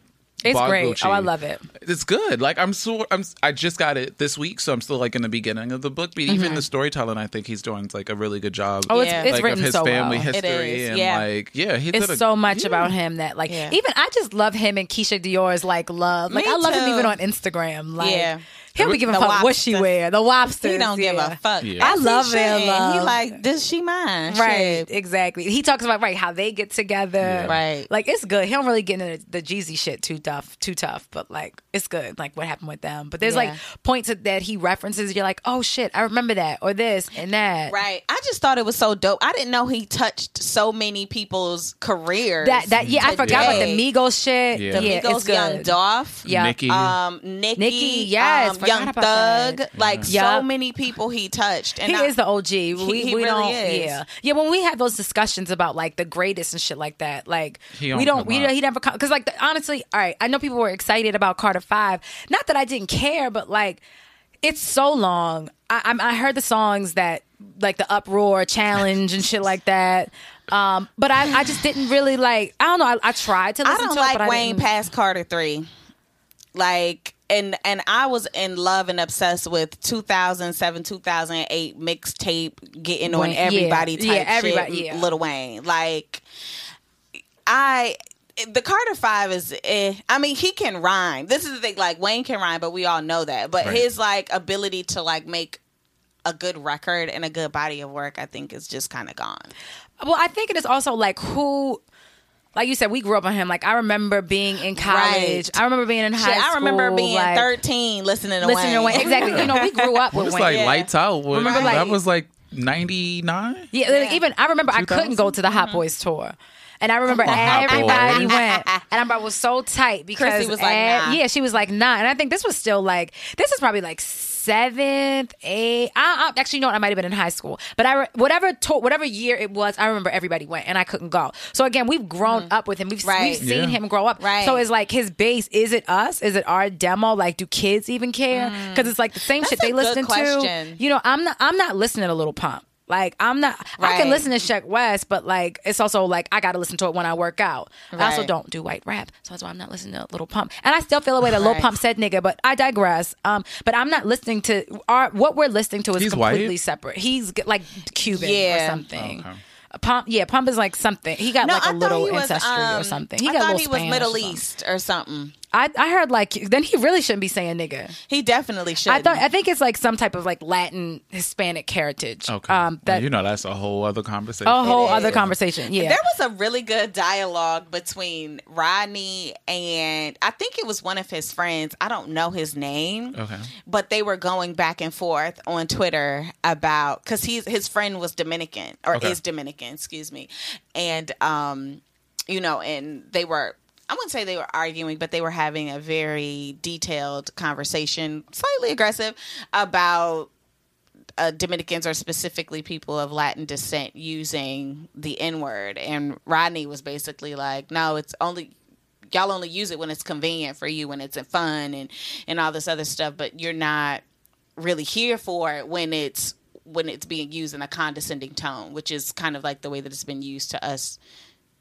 It's Bought great. Gucci. Oh, I love it. It's good. Like I'm so I'm I just got it this week, so I'm still like in the beginning of the book. But even the storytelling, I think he's doing like a really good job. Mm-hmm. Oh, it's, Yeah. it's written of his so family well. history is, and yeah. like yeah, he It's did a, so much yeah. about him that like Yeah. even I just love him and Keyshia Ka'oir's like love. Like Me I love him even on Instagram. Like Yeah. He'll be giving a The fuck what she wear. The lobsters. He don't give a fuck. Yeah. I As love their shouldn't. He like, does she mind? Right, Shit. exactly. He talks about right how they get together. Right. like it's good. He don't really get into the Jeezy shit too tough, too tough, but like it's good. Like what happened with them. But there's Yeah. like points that- that he references. You're like, oh shit, I remember that or this and that. Right. I just thought it was so dope. I didn't know he touched so many people's careers. That that yeah, I forgot about the today. Migos shit. Yeah. Yeah, The it's Migos, good. Young Dolph. Yeah. Nicki. Um, Nicki, Nicki, yes, um, forgot Young Thug, that. like so Yup. many people he touched, and he I- is the OG. We, he we really don't, is. yeah, yeah. When we had those discussions about like the greatest and shit like that, like we don't don't, come we he never because like the, honestly, all right. I know people were excited about Carter Five. Not that I didn't care, but like it's so long. I, I'm- I heard the songs that like the uproar challenge and shit like that. Um, but I, I just didn't really like. I don't know. I, I tried to I don't to like it, but Wayne didn't- past Carter three. Like and and I was in love and obsessed with 2007 2008 mixtape getting on Wayne- yeah. everybody type Yeah, everybody, shit. yeah. Lil Wayne. Like I the Carter Five is, eh, I mean, he can rhyme. This is the thing. Like Wayne can rhyme, but we all know that. But Right. his like ability to like make a good record and a good body of work, I think, is just kind of gone. Well, I think it is also like who. Like you said, we grew up on him. Like I remember being in college. Right. I remember being in high Shit, school. I remember being like, 13 listening to listening to Wayne. Wayne. Exactly. You know, we grew up with It was Wayne. like Yeah. lights out. Was, Remember, like- that was like ninety nine. Yeah, like, even I remember I couldn't go to the Hot mm-hmm. Boys tour. And I remember Hot everybody went, and I remember I was so tight because Chrissy was like, ev- nah. yeah, she was like nine, and I think this was still like this is probably like seventh, eighth. I, I actually you know what, I might have been in high school, but I whatever tour, whatever year it was, I remember everybody went, and I couldn't go. So again, we've grown up with him. We've. Right. we've seen Yeah. him grow up. Right. So it's like his base. Is it us? Is it our demo? Like, do kids even care? Because it's like the same Mm. That's shit they a good listen to. question. You know, I'm not. I'm not listening to Lil Pump. Like I'm not. I can listen to Sheck Wes, but like it's also like I got to listen to it when I work out. I also don't do white rap, so that's why I'm not listening to Lil Pump. And I still feel the way that Lil Pump said nigga, but I digress. Um, but I'm not listening to our what we're listening to is He's white? completely separate. He's like Cuban or Yeah. something. Okay. Pump, yeah, Pump is like something. He got No, like a I thought little he was, ancestry or um, something. He I got a thought little he was Middle or. East or something. I, I heard like then he really shouldn't be saying nigga. He definitely should. I thought I think it's like some type of like Latin Hispanic heritage. Okay. Um, Well, that you know that's a whole other conversation. a whole It other is. conversation. Yeah. There was a really good dialogue between Rodney and I think it was one of his friends. I don't know his name. Okay. But they were going back and forth on Twitter about because he's his friend was Dominican or Okay. is Dominican, excuse me, and um, you know, and they were. I wouldn't say they were arguing, but they were having a very detailed conversation, slightly aggressive, about uh, Dominicans or specifically people of Latin descent using the N word. And Rodney was basically like, no, it's only. Y'all only use it when it's convenient for you, when it's fun, and and all this other stuff. But you're not really here for it when it's when it's being used in a condescending tone, which is kind of like the way that it's been used to us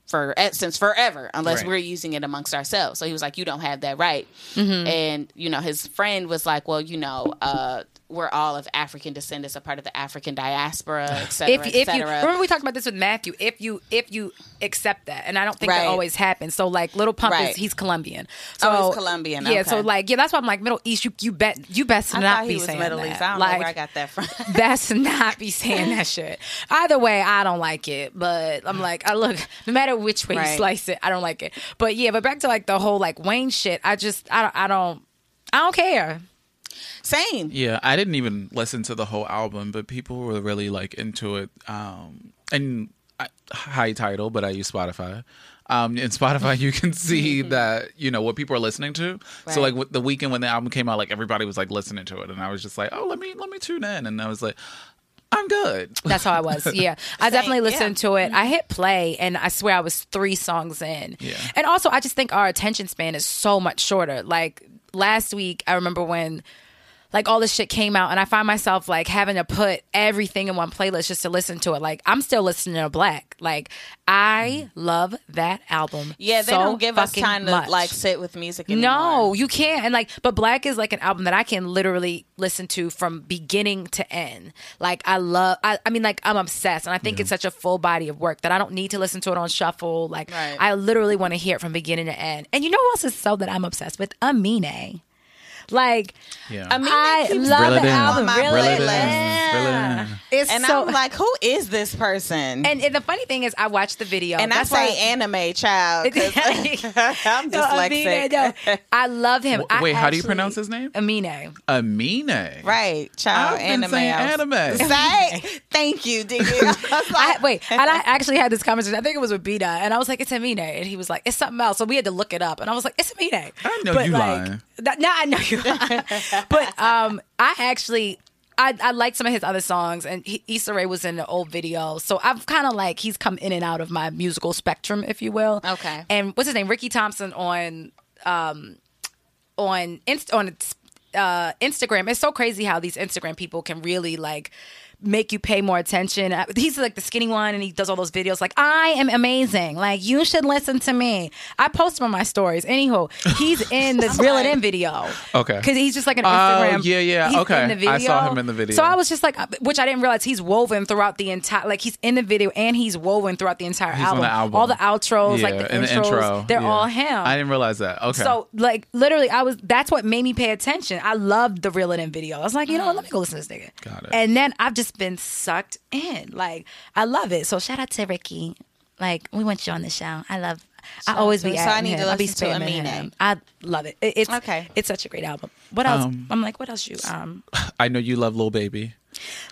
for since forever, unless Right. we're using it amongst ourselves. So he was like, "You don't have that right," Mm-hmm. and you know, his friend was like, "Well, you know, uh, we're all of African descendants, a part of the African diaspora, et cetera, if et if you cetera." remember we talked about this with Matthew, if you if you accept that, and I don't think Right. that always happens. So like Lil Pump Right. is he's Colombian. So Oh, he's Colombian, Yeah. So like yeah, that's why I'm like Middle East. You you bet you best I not be saying Middle that. East. I don't like, know where I got that from. That's not be saying that shit. Either way, I don't like it. But I'm like, I look, no matter which way you slice it, I don't like it. But yeah, but back to like the whole like Wayne shit. I just, I don't, I don't, I don't care. Same. Yeah, I didn't even listen to the whole album, but people were really like into it. Um, and I, high TIDAL, but I use Spotify. Um, in Spotify, you can see that you know what people are listening to. So like with the weekend when the album came out, like everybody was like listening to it, and I was just like, oh, let me let me tune in, and I was like, I'm good. That's how I was. Yeah. I definitely yeah. listened to it. I hit play and I swear I was three songs in. Yeah. And also, I just think our attention span is so much shorter. Like last week, I remember when like all this shit came out and I find myself like having to put everything in one playlist just to listen to it. Like I'm still listening to Black. Like I mm. love that album. Yeah, they so don't give us time to much. like sit with music anymore. No, you can't. And like, but Black is like an album that I can literally listen to from beginning to end. Like, I love. I, I mean, like, I'm obsessed, and I think it's such a full body of work that I don't need to listen to it on shuffle. Like, Right. I literally want to hear it from beginning to end. And you know who else is so that I'm obsessed with? Amine. Like, Yeah. I mean, I love Reel the album. on my Reel Reel it it in. in. Reel it in. It's and so. I'm like, who is this person? and, and the funny thing is, I watched the video, and I say why- anime child. I'm No, dyslexic. Amine, no. I love him. I Wait, how do you pronounce his name? Amine. Amine. Right, child. I've been anime. I was- anime. Say, thank you, Didi. I was I, like, wait, and I actually had this conversation. I think it was with Bida, and I was like, "It's Amine," and he was like, "It's something else." So we had to look it up, and I was like, "It's Amine." I know But, you like, lying. That, no, I know you. but um, I actually. I, I like some of his other songs, and he, Issa Rae was in the old video, so I've kind of like he's come in and out of my musical spectrum, if you will. Okay. And what's his name? Ricky Thompson on um on Inst- on uh, Instagram. It's so crazy how these Instagram people can really like make you pay more attention. Uh, He's like the skinny one, and he does all those videos like I am amazing. Like you should listen to me. I post him on my stories. Anywho, he's in this Reel It In video. Okay. because he's just like an Oh, Instagram. yeah, yeah. he's Okay. in the video. I saw him in the video. So I was just like, uh, which I didn't realize he's woven throughout the entire. Like he's in the video and he's woven throughout the entire album. the album. All the outros, like the intros, the intro. they're yeah. all him. I didn't realize that. Okay. So like literally, I was that's what made me pay attention. I loved the Reel It In video. I was like, you know what? Let me go listen to this nigga. Got it. And then I've just been sucked in. Like I love it. So shout out to Ricky. Like we want you on the show. I love. I always be So I need to him. I be listen to spamming him. I love it. It- It's Okay. It's such a great album. What else? Um, I'm like, what else you um I know you love Lil Baby.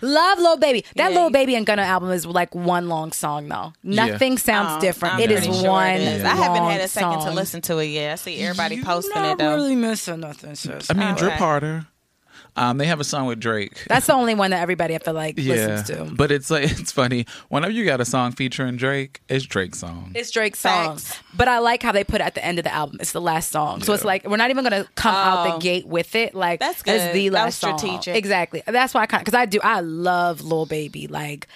love? Lil Baby. That Yeah, Lil you- Baby and Gunna album is like one long song though. Nothing sounds Oh, different. I'm It is sure one. it is. I haven't had a second to listen to it yet. I see everybody You're posting not it though. really missing nothing, sis. I mean, Drip Okay. Harder. Um, they have a song with Drake. That's the only one that everybody I feel like yeah, listens to. but it's like it's funny. Whenever you got a song featuring Drake, it's Drake's song. It's Drake's song. Facts. But I like how they put it at the end of the album. It's the last song. So it's like we're not even gonna come out Oh. the gate with it. Like That's It's good. the That last was song. strategic. Exactly. That's why I kind because I do I love Lil Baby. Like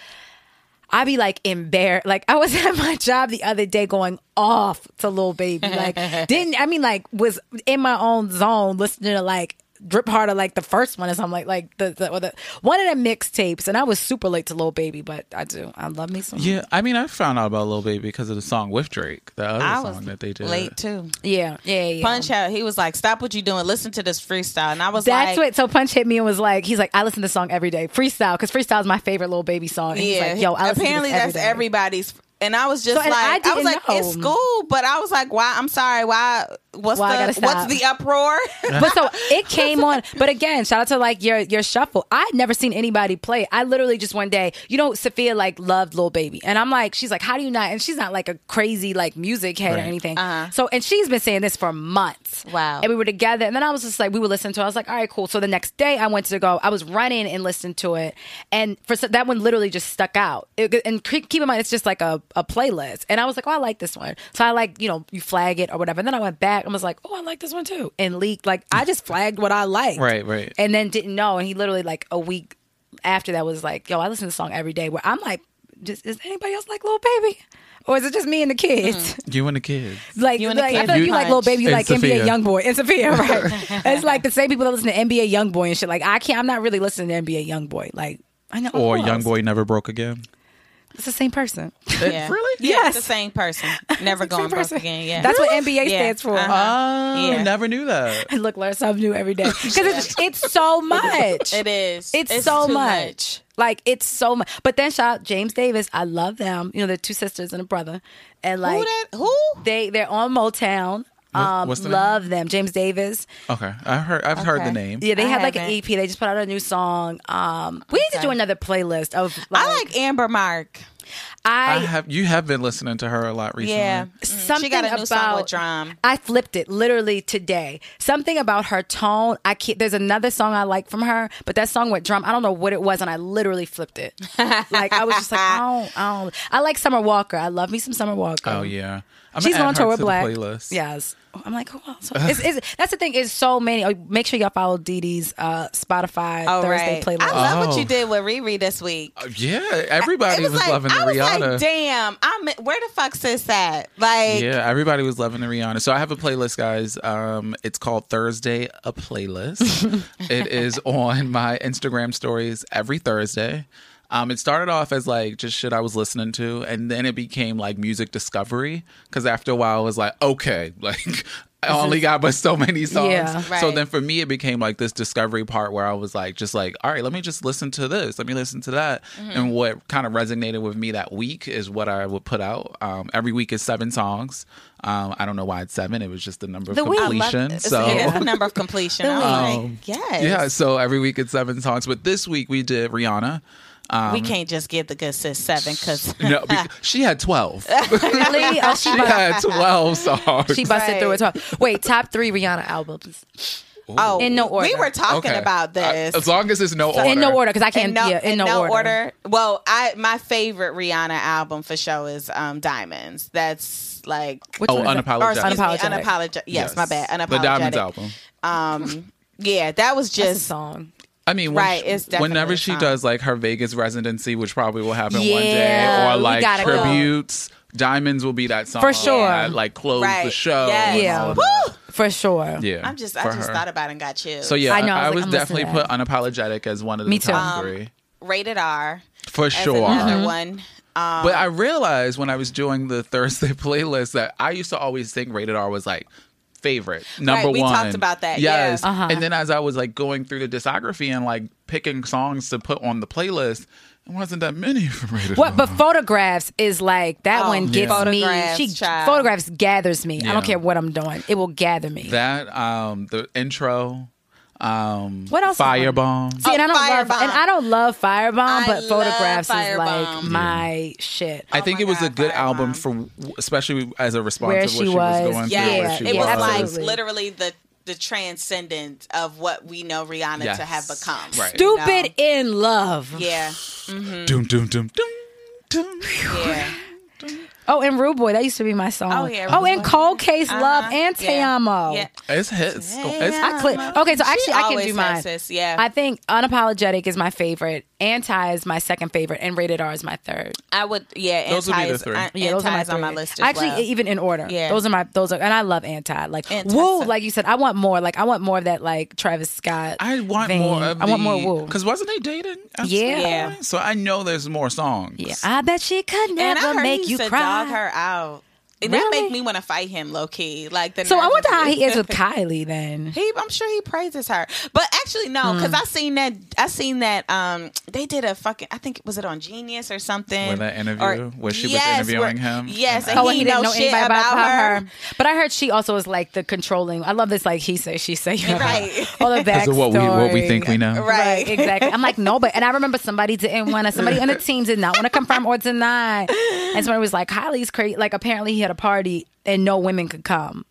I be like embarrassed. Like I was at my job the other day going off to Lil Baby. Like didn't I mean like was in my own zone listening to like Drip Harder like the first one or something like like the, the, or the one of the mixtapes and I was super late to Lil Baby but I do I love me some yeah, I mean, I found out about Lil Baby because of the song with Drake, the other I song was that they did. late too. yeah yeah yeah Punch out. He was like, "Stop what you doing. Listen to this freestyle." And I was like, That's like, what. So Punch hit me and was like, he's like, I listen to this song every day, freestyle, because freestyle is my favorite Lil Baby song. And he's "Yeah." like, yo, I listen apparently to this that's every day. everybody's. And I was just So, and I like, I, was didn't like, it's know. school, but I was like, why? I'm sorry, why? What's Why the what's the uproar? But so it came on. But again, shout out to like your your shuffle. I'd never seen anybody play. I literally just one day, you know, Sophia like loved Lil Baby, and I'm like, she's like, how do you not? And she's not like a crazy like music head or anything. Uh-huh. So and she's been saying this for months. Wow. And we were together, and then I was just like, we were listening to. it. I was like, all right, cool. So the next day, I went to go. I was running and listened to it, and for that one literally just stuck out. It- and keep keep in mind, it's just like a, a playlist. And I was like, oh, I like this one. So I like, you know, you flag it or whatever. And then I went back and was like, oh, I like this one too. And leaked like I just flagged what I liked. Right, right. And then didn't know. And he literally like a week after that was like, yo, I listen to the song every day. Where I'm like, just, is anybody else like Lil Baby? Or is it just me and the kids? Mm. You and the kids. Like, You and the like I kids feel like you You- like Lil Baby, you And like Sophia. NBA YoungBoy and Sophia, right? it's like the same people that listen to NBA YoungBoy and shit. Like I can't, I'm not really listening to NBA YoungBoy. Like I know, Or who Young? Boy Never Broke Again. It's the same person. Yeah. Really? Yeah, Yes. it's the same person. Never going broke person. again. Yeah, That's what NBA Yeah. stands for. Uh-huh. Oh, Yeah. never knew that. I look, learn something new every day because it's, it's so much. It is. It's, so too much. Like it's so much. But then shout out James Davis. I love them. You know, they're two sisters and a brother, and like Who that? Who? they they're on Motown. Um, what's the name? love them, James Davis. Okay, I heard. I've heard the Okay. name. Yeah, they I had like haven't. an EP. They just put out a new song. Um, we need to Okay. do another playlist of. Like, I like Amber Mark. I I, have you have been listening to her a lot recently. Yeah. something she got a new about song with Drum. I flipped it literally today. Something about her tone. I can't. There's another song I like from her, but that song with drum. I don't know what it was, and I literally flipped it. like I was just like, I don't, I don't. I like Summer Walker. I love me some Summer Walker. Oh yeah. I'm She's gonna on add tour her with the Black. playlist. Yes. I'm like, who else? It's, it's, that's the thing. Is so many. oh, Make sure y'all follow Dee Dee's uh, Spotify Oh, Thursday right. playlist. I love what Oh. you did with Riri this week. Uh, Yeah, everybody it was, was, like, loving the I was Rihanna. like, damn, I'm where the fuck sis at? Like, Yeah, everybody was loving the Rihanna. So I have a playlist, guys. Um, it's called Thursday a Playlist. it is on my Instagram stories every Thursday. Um, it started off as like just shit I was listening to, and then it became like music discovery. Because after a while, I was like, okay, like I only got but so many songs. Yeah. So then for me, it became like this discovery part where I was like, just like, all right, let me just listen to this, let me listen to that, and what kind of resonated with me that week is what I would put out. Um, every week is seven songs. Um, I don't know why it's seven. It was just the number of The week- love- completion. so it's the number of completion. I was Um, like, yes. yeah, so every week it's seven songs. But this week we did Rihanna. Um, we can't just give the good sis seven because no, because she had twelve. really? Oh, she she had twelve songs. She busted Right. through it. 12. Wait, top three Rihanna albums oh, In no order. We were talking Okay. about I- this. as long as it's no order. in no order because I can't. in no, yeah, in, no, order. Well, I my favorite Rihanna album for sure is um Diamonds. That's like Which Oh, one? Unapologetic. or Unapologetic. me, unapologetic. Yes, my bad. Unapologetic. The Diamonds album. Um, yeah, that was That's a just song. I mean, when Right, she- it's whenever she song. does like her Vegas residency, which probably will happen one day, or like gotta go. tributes, Diamonds will be that song For sure. that, like close the show. Yes. Yeah. Woo! For sure. Yeah, I'm just I just her. thought about it and got chills. So yeah, I know, I I, was was, like, I'm definitely put unapologetic as one of the Me too. top Um, three rated R for as sure. another one. Um, But I realized when I was doing the Thursday playlist that I used to always think rated R was like favorite number we one. We talked about that, yeah. Yes, Uh-huh. and then as I was like going through the discography and like picking songs to put on the playlist, it wasn't that many for rated What? R. But photographs is like that Oh, one gets Yeah. me. Photographs, She child. photographs gathers me. I don't care what I'm doing. It will gather me. that um the intro, um What else is? Firebomb. See, and I don't love Firebomb. and I don't love Firebomb, I but love photographs is like my shit. I think my it was a good Firebomb. album for, especially as a response Where to what she was, was. going yeah, through. Yeah, it yeah, was like absolutely. literally the the transcendent of what we know Rihanna Yes. to have become. Right. you know? Stupid in love. Yeah, Doom, doom, doom, doom, doom. yeah. Oh, and Rude Boy, that used to be my song. Oh, yeah, Oh, and Boy. Cold Case Love Uh-huh. and Te Yeah. Amo. Yeah. It's hits. It's I click. Okay, so actually, I can always do has mine. this, yeah. I think unapologetic is my favorite. Anti is my second favorite, and rated R is my third. I would, yeah. Those would be the anti is- three. uh, Yeah, those are my anti is on my list as Actually, well. even in order. Yeah. those are my those are, and I love anti. Like Anti- woo, like you said, I want more. Like I want more of that. Like Travis Scott. I want vein. more of I want more woo. Because wasn't they dating? Yeah. Yeah. So I know there's more songs. Yeah, I bet she could never make you cry. Dog her out. And that Really? make me want to fight him low key. Like the So I nerve wonder how he is with Kylie then. He, I'm sure he praises her, but actually no, because I seen that. I seen that. Um, they did a fucking. I think was it on Genius or something. Where that interview, Or- where she was interviewing where- him? Yes, And and Oh, he, he didn't know, know shit anybody about, her. But I heard she also was like the controlling. I love this, like he say, she say, Right. all the Because backstory. of what we what we think we know. Right. exactly. I'm like, no, but and I remember somebody didn't want to. Somebody on the team did not want to confirm or deny, and somebody was like, Kylie's crazy. Like apparently he had a party and no women could come.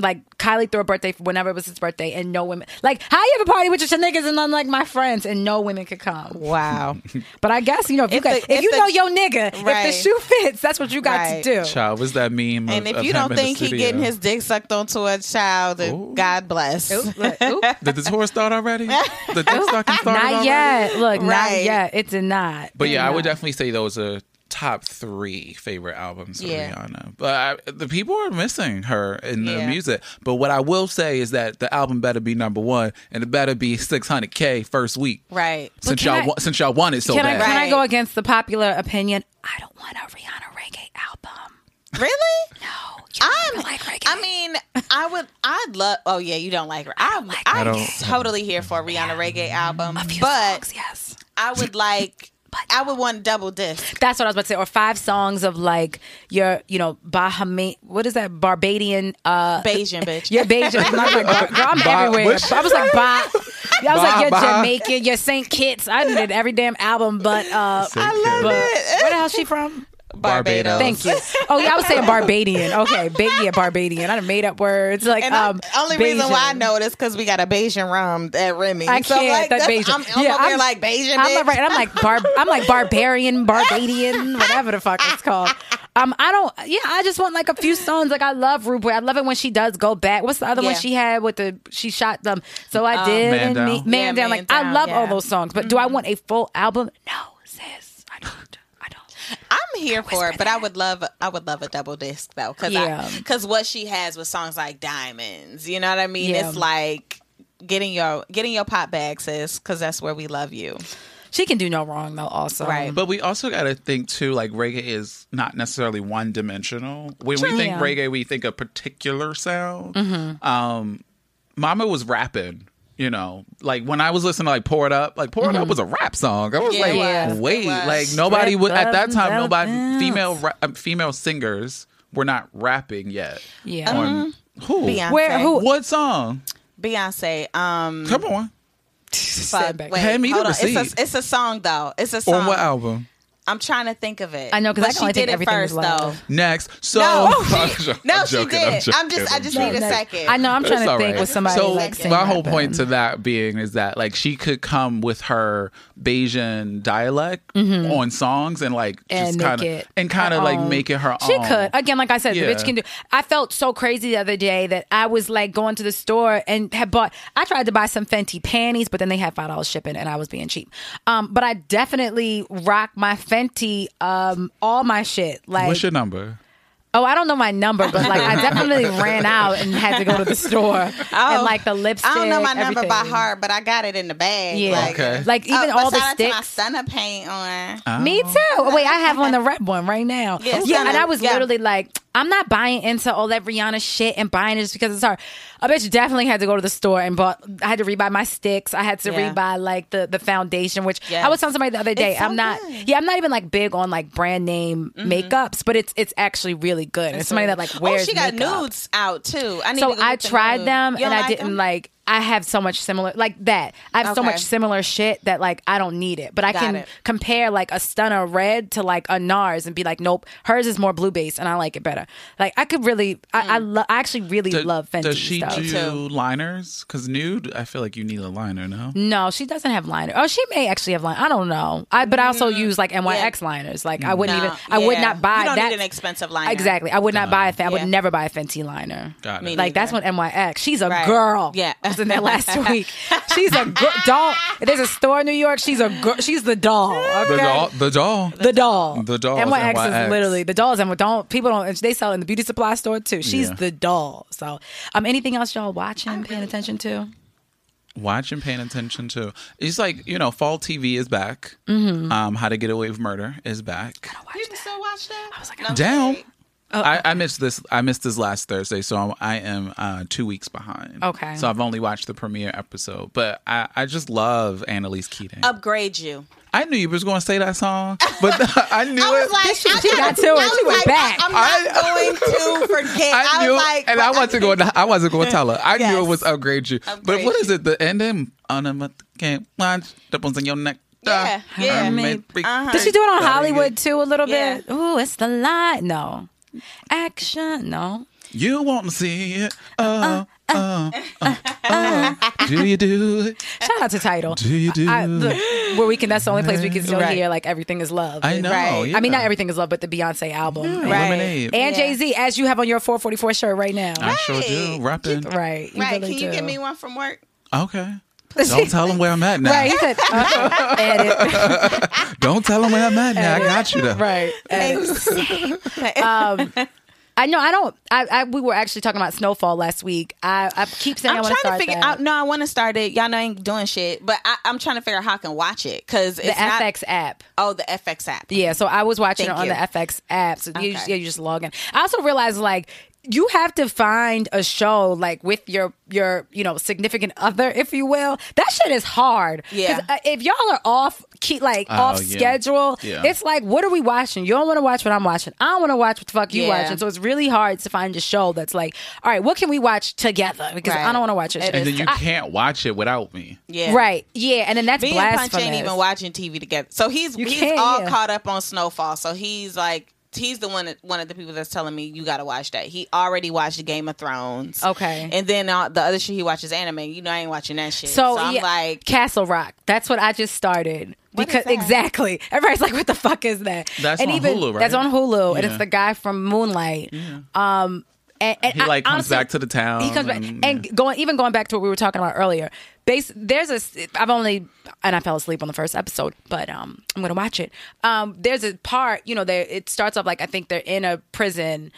Like Kylie threw a birthday for whenever it was his birthday, and no women. Like, how you have a party with your niggas and none like my friends, and no women could come. Wow. But I guess you know if, you If got, the- if, if you the- know your nigga, if the shoe fits, that's what you got Right. to do. Child, was that meme? and of- if you him don't think he getting his dick sucked onto a child, Ooh. God bless. Ooh, look, ooh. Did the tour start already? the dick sucking started Not already? yet. Look, not yet. It did not. But yeah, I would definitely say those are top three favorite albums of Yeah. Rihanna. But I, the people are missing her in the Yeah. music. But what I will say is that the album better be number one, and it better be 600k first week. Right. Since y'all I- since y'all want it so Can I, bad. can I go against the popular opinion? I don't want a Rihanna reggae album. Really? No, you I'm like reggae. I mean, I would. I'd love. Oh yeah, you don't like her. I'm. like I'm don't- totally here for a Rihanna reggae album, a few but songs, yes. I would like I would want double disc. That's what I was about to say. Or five songs of like your, you know, Bahamian. What is that? Barbadian. Uh, Bajan bitch. Your Bajan. I'm like, girl, girl, I'm Ba- everywhere. which- I was like, ba. I was like, you're Ba- ba. Jamaican, you're St. Kitts. I needed every damn album, but uh, Saint I love but it. where the hell's she from? Barbados. Thank you. Oh yeah, I was saying Barbadian. Okay, big yeah, Barbadian. I done made up words like And um. I'm- only reason why I know it is because we got a Bajan rum at Remy. I so can't. like, that that's- Bajan. I'm, I'm over here like Bajan I'm bitch. right. I'm like bar. I'm like barbarian, Barbadian, whatever the fuck it's called. Um, I don't. Yeah, I just want like a few songs. Like I love Rude Boy. I love it when she does go back. What's the other one she had with the she shot them? So I did Man Down. me, man Yeah, down. Man Like I Down, love all those songs, but do I want a full album? No, sis. I don't. I don't. I'm here for it, but I would love I would love a double disc though, because Yeah. because what she has with songs like Diamonds, you know what I mean? Yeah. It's like getting your getting your pop bag, sis, because that's where we love you. She can do no wrong though. Also, Right. But we also got to think too, like reggae is not necessarily one dimensional. When we think Yeah. reggae, we think a particular sound. Mm-hmm. Um, Mama was rapping. You know, like when I was listening to like "Pour It Up," like "Pour It Up" was a rap song. I was Yeah, like, it was. wait, was. like nobody Strip would at that time. Nobody dance. female ra- uh, female singers were not rapping yet. Yeah. On who? Beyonce. Where who? What song? Beyonce. Um, Come on. fuck, back. wait, Hand me the hold on. It's a, it's a song though. It's a song. On what album? I'm trying to think of it. I know, 'cause But I can only she think did it everything is first love. though. Next. So No, she, no, I'm she joking, did. I'm joking, I'm just, I just I'm need a second. I know. I'm trying It's to think right. with somebody So like my whole rapping. point to that being is that like she could come with her Bajan dialect on songs and like Mm-hmm. and just kind of and kind of like own. make it her She own. could again, like I said, the bitch can do. I felt so crazy the other day that I was like going to the store and had bought. I tried to buy some Fenty panties, but then they had five dollars shipping, and I was being cheap. Um, but I definitely rock my Fenty, um, all my shit. Like, What's your number? oh, I don't know my number, but like I definitely ran out and had to go to the store and like the lipstick. I don't know my number by heart, but I got it in the bag. Yeah, Like, Okay. like even Oh, all the shout out to my sticks. Stunna paint on. Me too. Oh, Wait, I have on the red one right now. Yeah, Yeah, and I was Yeah. literally like, I'm not buying into all that Rihanna shit and buying it just because it's her. A bitch definitely had to go to the store and bought. I had to rebuy my sticks. I had to Yeah. rebuy like the the foundation, which Yes. I was telling somebody the other day. It's so I'm not. good. Mm-hmm. Yeah, I'm not even like big on like brand name makeups, but it's it's actually really good. It's, somebody that like wears. Oh, she got makeup. nudes out too. I need So I tried them You and I didn't them? like. I have so much similar like that. I have so much similar shit that like I don't need it, but I Got can it. compare like a Stunna red to like a NARS and be like, nope, hers is more blue base and I like it better. Like I could really, I I, lo- I actually really Do- love Fenty Does she stuff. do too. liners? Because nude, I feel like you need a liner. No. No, she doesn't have liner. Oh, she may actually have liner. I don't know. I but I also use like NYX liners. Like I wouldn't Mm. No, even. I would not buy You don't that. need an expensive liner. Exactly. I would not buy a. Fe- I Yeah. would never buy a Fenty liner. Got Me it. Like that's neither. what NYX. She's a Right. girl. Yeah. I was in there last week. She's a girl. Doll. There's a store in New York, she's a girl. She's the doll. Okay? The doll. The doll. The doll. The doll is NYX is literally the dolls. And don't people don't they sell it in the beauty supply store too. She's Yeah. the doll. So, um, anything else y'all watching, paying attention to? Watching, paying attention to. It's like you know, fall TV is back. Um, How to Get Away with Murder is back. You can still watch that? I was like, Down. I, I missed this. I missed this last Thursday, so I'm, I am uh, two weeks behind. Okay. So I've only watched the premiere episode, but I, I just love Annalise Keating. upgrade you. I knew you was going to say that song, but I knew I was it. like, She- I'm she got to it. I was She went like, back. I'm not I- going to forget. I, I knew, was like, and I wasn't going. To, I wasn't going to tell her. I knew it was upgrade you. but Upgrade what is you. it? The ending on a can't watch the ones in your neck. Yeah, yeah. I Maybe. made- Uh-huh. Did she do it on Hollywood too a little Yeah. bit? Ooh, it's the lie. No. Action. No. You want to see it? Uh, uh, uh, uh. Do you do it? Shout out to TIDAL. Do you do? I, look, where we can. That's the only place we can still Right. hear like everything is love. I know. Right. I mean, not everything is love, but the Beyonce album. And- Right. Lemonade. And Yeah. Jay Z, as you have on your 444 shirt right now. I sure do. Right. Rapping. right. You Right? really Can you do. give me one from work? Okay. Don't tell them where I'm at now. Right. He said, uh, edit. Don't tell them where I'm at now. I got you though. Right. Edit. um, I know. I don't. I, I. We were actually talking about Snowfall last week. I. I keep saying I'm I trying want to start figure that. out. No, I want to start it. Y'all know I ain't doing shit, but I, I'm trying to figure out how I can watch it because the it's not. FX app. Oh, the FX app. Yeah, so I was watching Thank it on you. the FX app. So you, Okay. yeah, you just log in. I also realized like you have to find a show like with your your you know significant other, if you will. That shit is hard Yeah. uh, if y'all are off key, like Oh, off yeah. schedule, Yeah. it's like, what are we watching? You don't want to watch what I'm watching. I don't want to watch what the fuck you Yeah. watching. So it's really hard to find a show that's like, all right, what can we watch together? Because I don't want to watch it. It and then you I- can't watch it without me. Yeah. Right. Yeah. And then that's Me and Punch ain't even watching TV together. So he's You he's all yeah. caught up on Snowfall. So he's like he's the one that, one of the people that's telling me you got to watch that. He already watched Game of Thrones. Okay. And then uh, the other shit he watches anime. You know I ain't watching that shit. So, So, I'm yeah, like Castle Rock. That's what I just started. What is because that? exactly, everybody's like, "What the fuck is that?" That's and on even, Hulu, right? That's on Hulu, and it's the guy from Moonlight. Um, and, and He I- like comes honestly, back to the town. He comes back, and- and going even going back to what we were talking about earlier. Base, there's a. I've only and I fell asleep on the first episode, but um, I'm gonna watch it. Um, there's a part, you know, there it starts off like I think they're in a prison.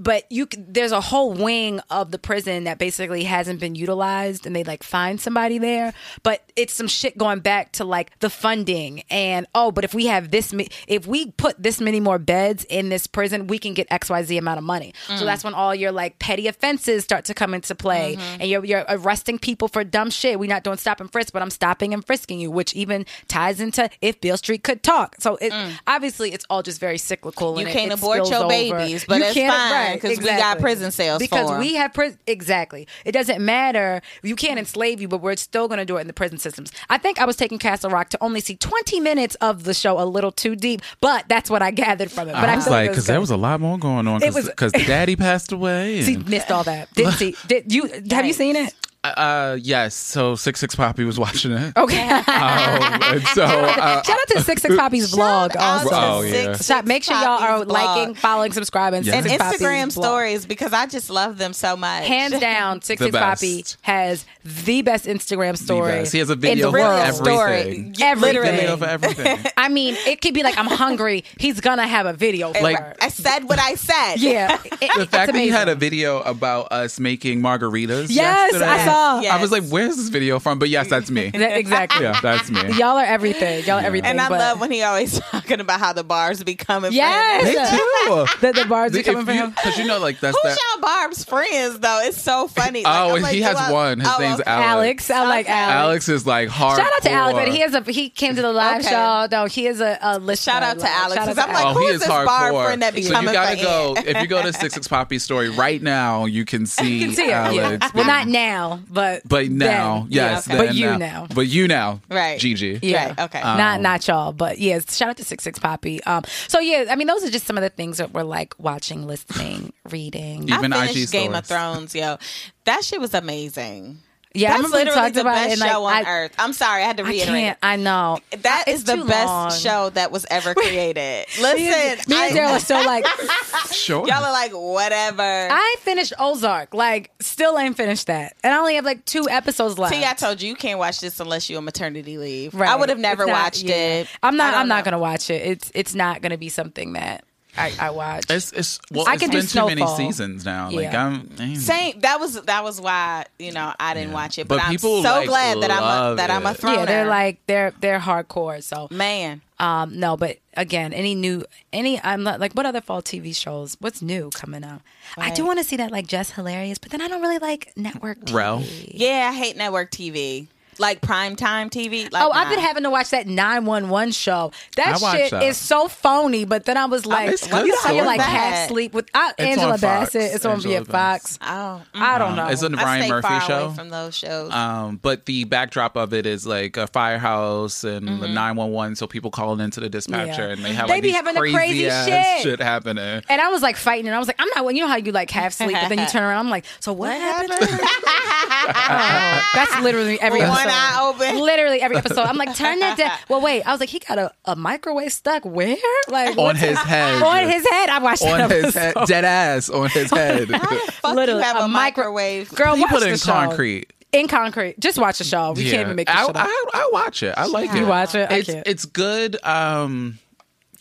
But you, there's a whole wing of the prison that basically hasn't been utilized, and they like find somebody there. But it's some shit going back to like the funding and oh, but if we have this, if we put this many more beds in this prison, we can get X Y Z amount of money. So mm. that's when all your like petty offenses start to come into play, mm-hmm. and you're you're arresting people for dumb shit. We're not doing stop and frisk, but I'm stopping and frisking you, which even ties into if Beale Street could talk. So it mm. obviously it's all just very cyclical. You can't abort your over. babies, but You it's can't- fine, right, 'cause we got prison cells because for 'em. we have prison. Exactly, it doesn't matter. You can't enslave you, but we're still going to do it in the prison systems. I think I was taking Castle Rock to only see 20 minutes of the show, a little too deep, but that's what I gathered from it. But I was feel like, because there was a lot more going on. It was- Because daddy passed away. See, missed all that. Didn't see. Did you? Have you seen it? Uh, yes. So Six Six Poppy was watching it. Okay. Um, and so uh, Shout out to Six Six Poppy's vlog. Also, Oh, yeah. Six Shout- make sure y'all are Poppy's blog. liking, following, subscribing. Yeah. Six and Six Poppy's Instagram blog. stories because I just love them so much. Hands down, Six Six Poppy has the best Instagram story. best. He has a in video the for world. everything. story. Everything. video for everything. I mean, it could be like I'm hungry. He's gonna have a video. For Like- her. I said what I said. yeah. It- the it's fact that he had a video about us making margaritas. Yes, yesterday, I saw. Yes. I was like, "Where's this video from?" But yes, that's me. That- exactly. Yeah, that's me. Y'all are everything. Y'all are everything. And I but- love when he always talking about how the bars be coming. Yes. Me too. that the bars are coming from him. Because you know, like that's Who's that. y'all Barb's friends though? It's so funny. Like, Oh, I'm like, he has I- one. His Oh, name's okay. Alex. Alex, I like Okay. Alex. Alex is like hard. Shout out to Alex, but he has a he came to the live Okay. show. No, he is a, a listener. Shout out to Alex, shout to I'm like, oh, Alex. Oh, who he is is this bar hardcore. friend that be so you gotta go if you go to Six Six Poppy story right now. You can see, you can see. Yeah. Alex. Well, not now, but But now, then. yes, Yeah, then but you now. now. But you now, Right. Gigi. Yeah. Right, okay. not not y'all, but yeah. Shout out to Six Six Poppy. Um. So yeah, I mean, those are just some of the things that we're like watching, listening, reading. Even I IG finished Game of. Thrones, yo. That shit was amazing. Yeah, That's literally talked the about best it. And like, show on I, earth. I'm sorry, I had to I reiterate. can't. I know That It's is the best long. show that was ever created. Listen, Me and, me and I- Daryl are still like, Sure. y'all are like whatever. I finished Ozark. Like, still ain't finished that, and I only have like two episodes left. See, I told you you can't watch this unless you're on maternity leave. Right. I would have never not- watched yeah. it. I'm not. I don't I'm not gonna watch it. It's it's not gonna be something that I, I watch. It's it's well, I it's can do been too many Snowfall. seasons now. Like Yeah. I'm I Same. That was that was why you know I didn't Yeah. watch it. But But, I'm people, so like, glad that I'm a love that I'm a it. throner. yeah, they're like they're they're hardcore. So man. um no, but again, any new any I'm not like what other fall TV shows? What's new coming out? I do Right. want to see that like just hilarious, but then I don't really like network TV. Rel. Yeah, I hate network TV. Like prime time TV. Like, Oh, I've been having to watch that 911 show. That I shit is so phony, but then I was like, it's you know how you're like half sleep with uh, Angela. Bassett. It's on via Bassett. Fox. Oh, I don't know. It's on the I Ryan Murphy show. from those shows. Um, but the backdrop of it is like a firehouse and Mm-hmm. the nine one one. So people calling into the dispatcher Yeah. and they have They like be these having the crazy, crazy ass shit. happening. And I was like fighting, and I was like, I'm not. You know how you like half sleep, but then you turn around. I'm like, so what, happened? Oh, that's literally every episode. Eye open. Literally every episode. I'm like, turn that down. Well, wait. I was like, he got a, a microwave stuck where? Like On what's his head. on his head. I watched it. on that his head, dead ass on his head. Fuck Literally you have a, micro- microwave. Girl, he put it in show. concrete. In concrete. Just watch the show. We can't even make this I, shit up. I, I watch it. I like You it. You watch it? I It's can't. it's good um,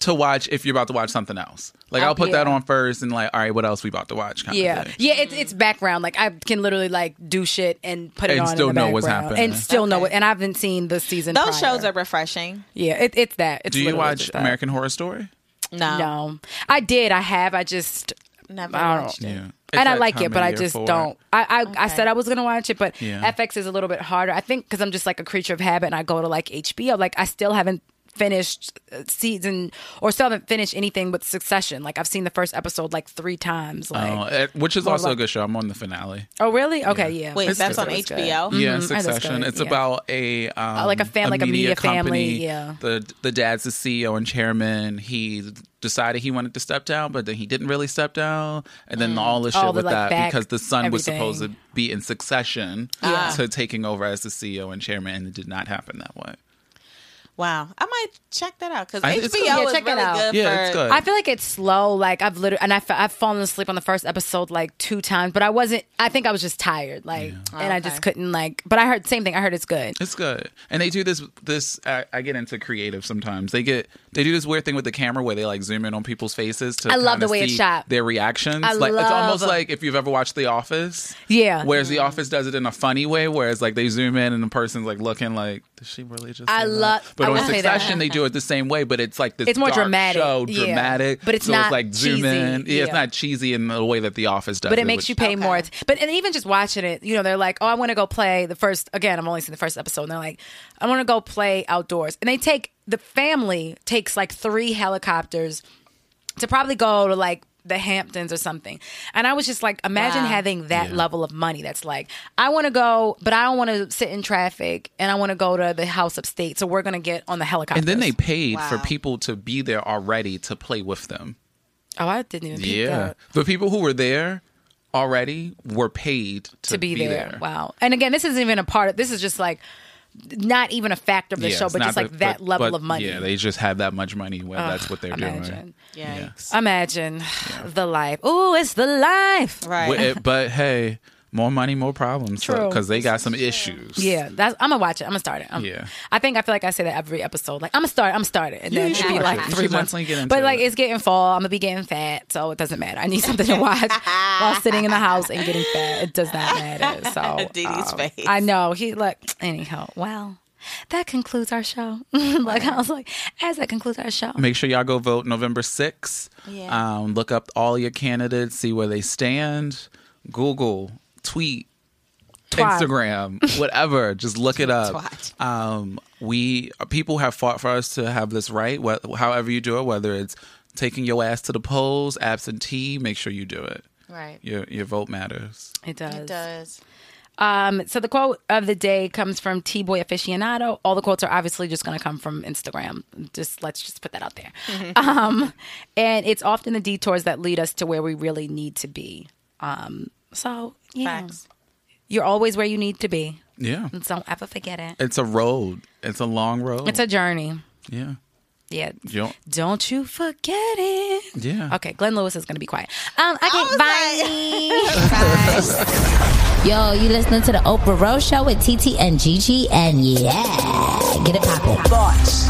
to watch if you're about to watch something else. Like I'll put that on first and like, all right, what else we about to watch? Kind Yeah, of thing. yeah, it's it's background. Like I can literally like do shit and put it on. And on still in the know what's happening. and still know Okay. it. And I haven't seen the season. Those prior. shows are refreshing. yeah, it, it's that. It's Do you watch. American Horror Story? No. No, I did. I have. I just Never I don't watched it. Yeah. It's and I like it, but I just for don't. I I, I said I was gonna watch it, but Yeah. FX is a little bit harder. I think because I'm just like a creature of habit, and I go to like HBO. Like I still haven't finished uh, season or still haven't finished anything with Succession. Like I've seen the first episode like three times. Like Oh, it- which is More also a good show. I'm on the finale. oh really? Okay, yeah. Wait, It's that's good. on It's. HBO. Yeah, Mhm, I think it's Succession. It's yeah. about a um, like a fam- like a media family, yeah. The the dad's the CEO and chairman. He decided he wanted to step down, but then he didn't really step down, and then all the shit Mm. All the, with like, that back- because the son was supposed to be in succession Yeah. to taking over as the CEO and chairman, and it did not happen that way. Wow, I might check that out because HBO it's good. Yeah, is check it really out. good. Yeah, for, it's good. I feel like it's slow. Like I've literally, and I've, I've fallen asleep on the first episode like two times, but I wasn't. I think I was just tired, like, and I just couldn't like. But I heard same thing. I heard it's good. It's good, and they do this. This I, I get into creative sometimes. They get they do this weird thing with the camera where they like zoom in on people's faces to. I love the way it's shot. Their reactions. I like it's almost like if you've ever watched The Office. Yeah. Whereas The Office does it in a funny way, whereas like they zoom in and the person's like looking like, does she really just? I love- But I on will that. Succession, they do it the same way, but it's like this. It's more dramatic, show, yeah. dramatic, But it's so not it's like zoom cheesy, in. Yeah, it's not cheesy in the way that The Office does. but it makes which- you pay more. att- But and even just watching it, you know, they're like, "Oh, I want to go play the first." Again, I'm only seen the first episode, and they're like, "I want to go play outdoors," and they take the family takes like three helicopters to probably go to like the Hamptons or something. And I was just like, imagine Wow. having that Yeah. level of money. That's like, I want to go, but I don't want to sit in traffic, and I want to go to the house upstate. So we're gonna get on the helicopter. And then they paid for people to be there already to play with them. oh, I didn't even peep Yeah. that. The people who were there already were paid to, to be, there. Wow. And again, this isn't even a part of this is just like not even a factor of the Yeah, show, but just like the- that but- level but, of money. Yeah, they just have that much money where that's what they're Imagine. Yikes. Imagine the life. Oh, it's the life. Right. Wi- it- but hey, more money, more problems. True. Because they got some issues. Yeah, that's. I'm gonna watch it. I'm gonna start it. I'm- Yeah. I think I feel like I say that every episode. Like I'm gonna start. I'm started, and Yeah, then you it'll should be watch like it. Three months. get into but like it. it's getting fall. I'm gonna be getting fat, so it doesn't matter. I need something to watch while sitting in the house and getting fat. It does not matter. So Dee um, face. I know he look. Anyhow, well. That concludes our show. like I was like, as that concludes our show. Make sure y'all go vote November 6th. Yeah. Um, look up all your candidates, see where they stand. Google, tweet, Twat. Instagram, whatever. Just look it up. Twat. Um, we people have fought for us to have this right. Wh- however you do it, whether it's taking your ass to the polls, absentee, make sure you do it. Right. Your your vote matters. It does. It does. Um, so the quote of the day comes from T Boy Aficionado. All the quotes are obviously just going to come from Instagram. Just let's just put that out there. Um, and it's often the detours that lead us to where we really need to be. Um, so yeah, Facts. you're always where you need to be. Yeah. And don't ever forget it. It's a road. It's a long road. It's a journey. yeah. Yeah. You don't- Don't you forget it. Yeah. Okay, Glenn Lewis is going to be quiet. Um, okay, bye. Yo, you listening to the Oprah Rose Show with TT and Gigi, and yeah, get it poppin'. Thoughts.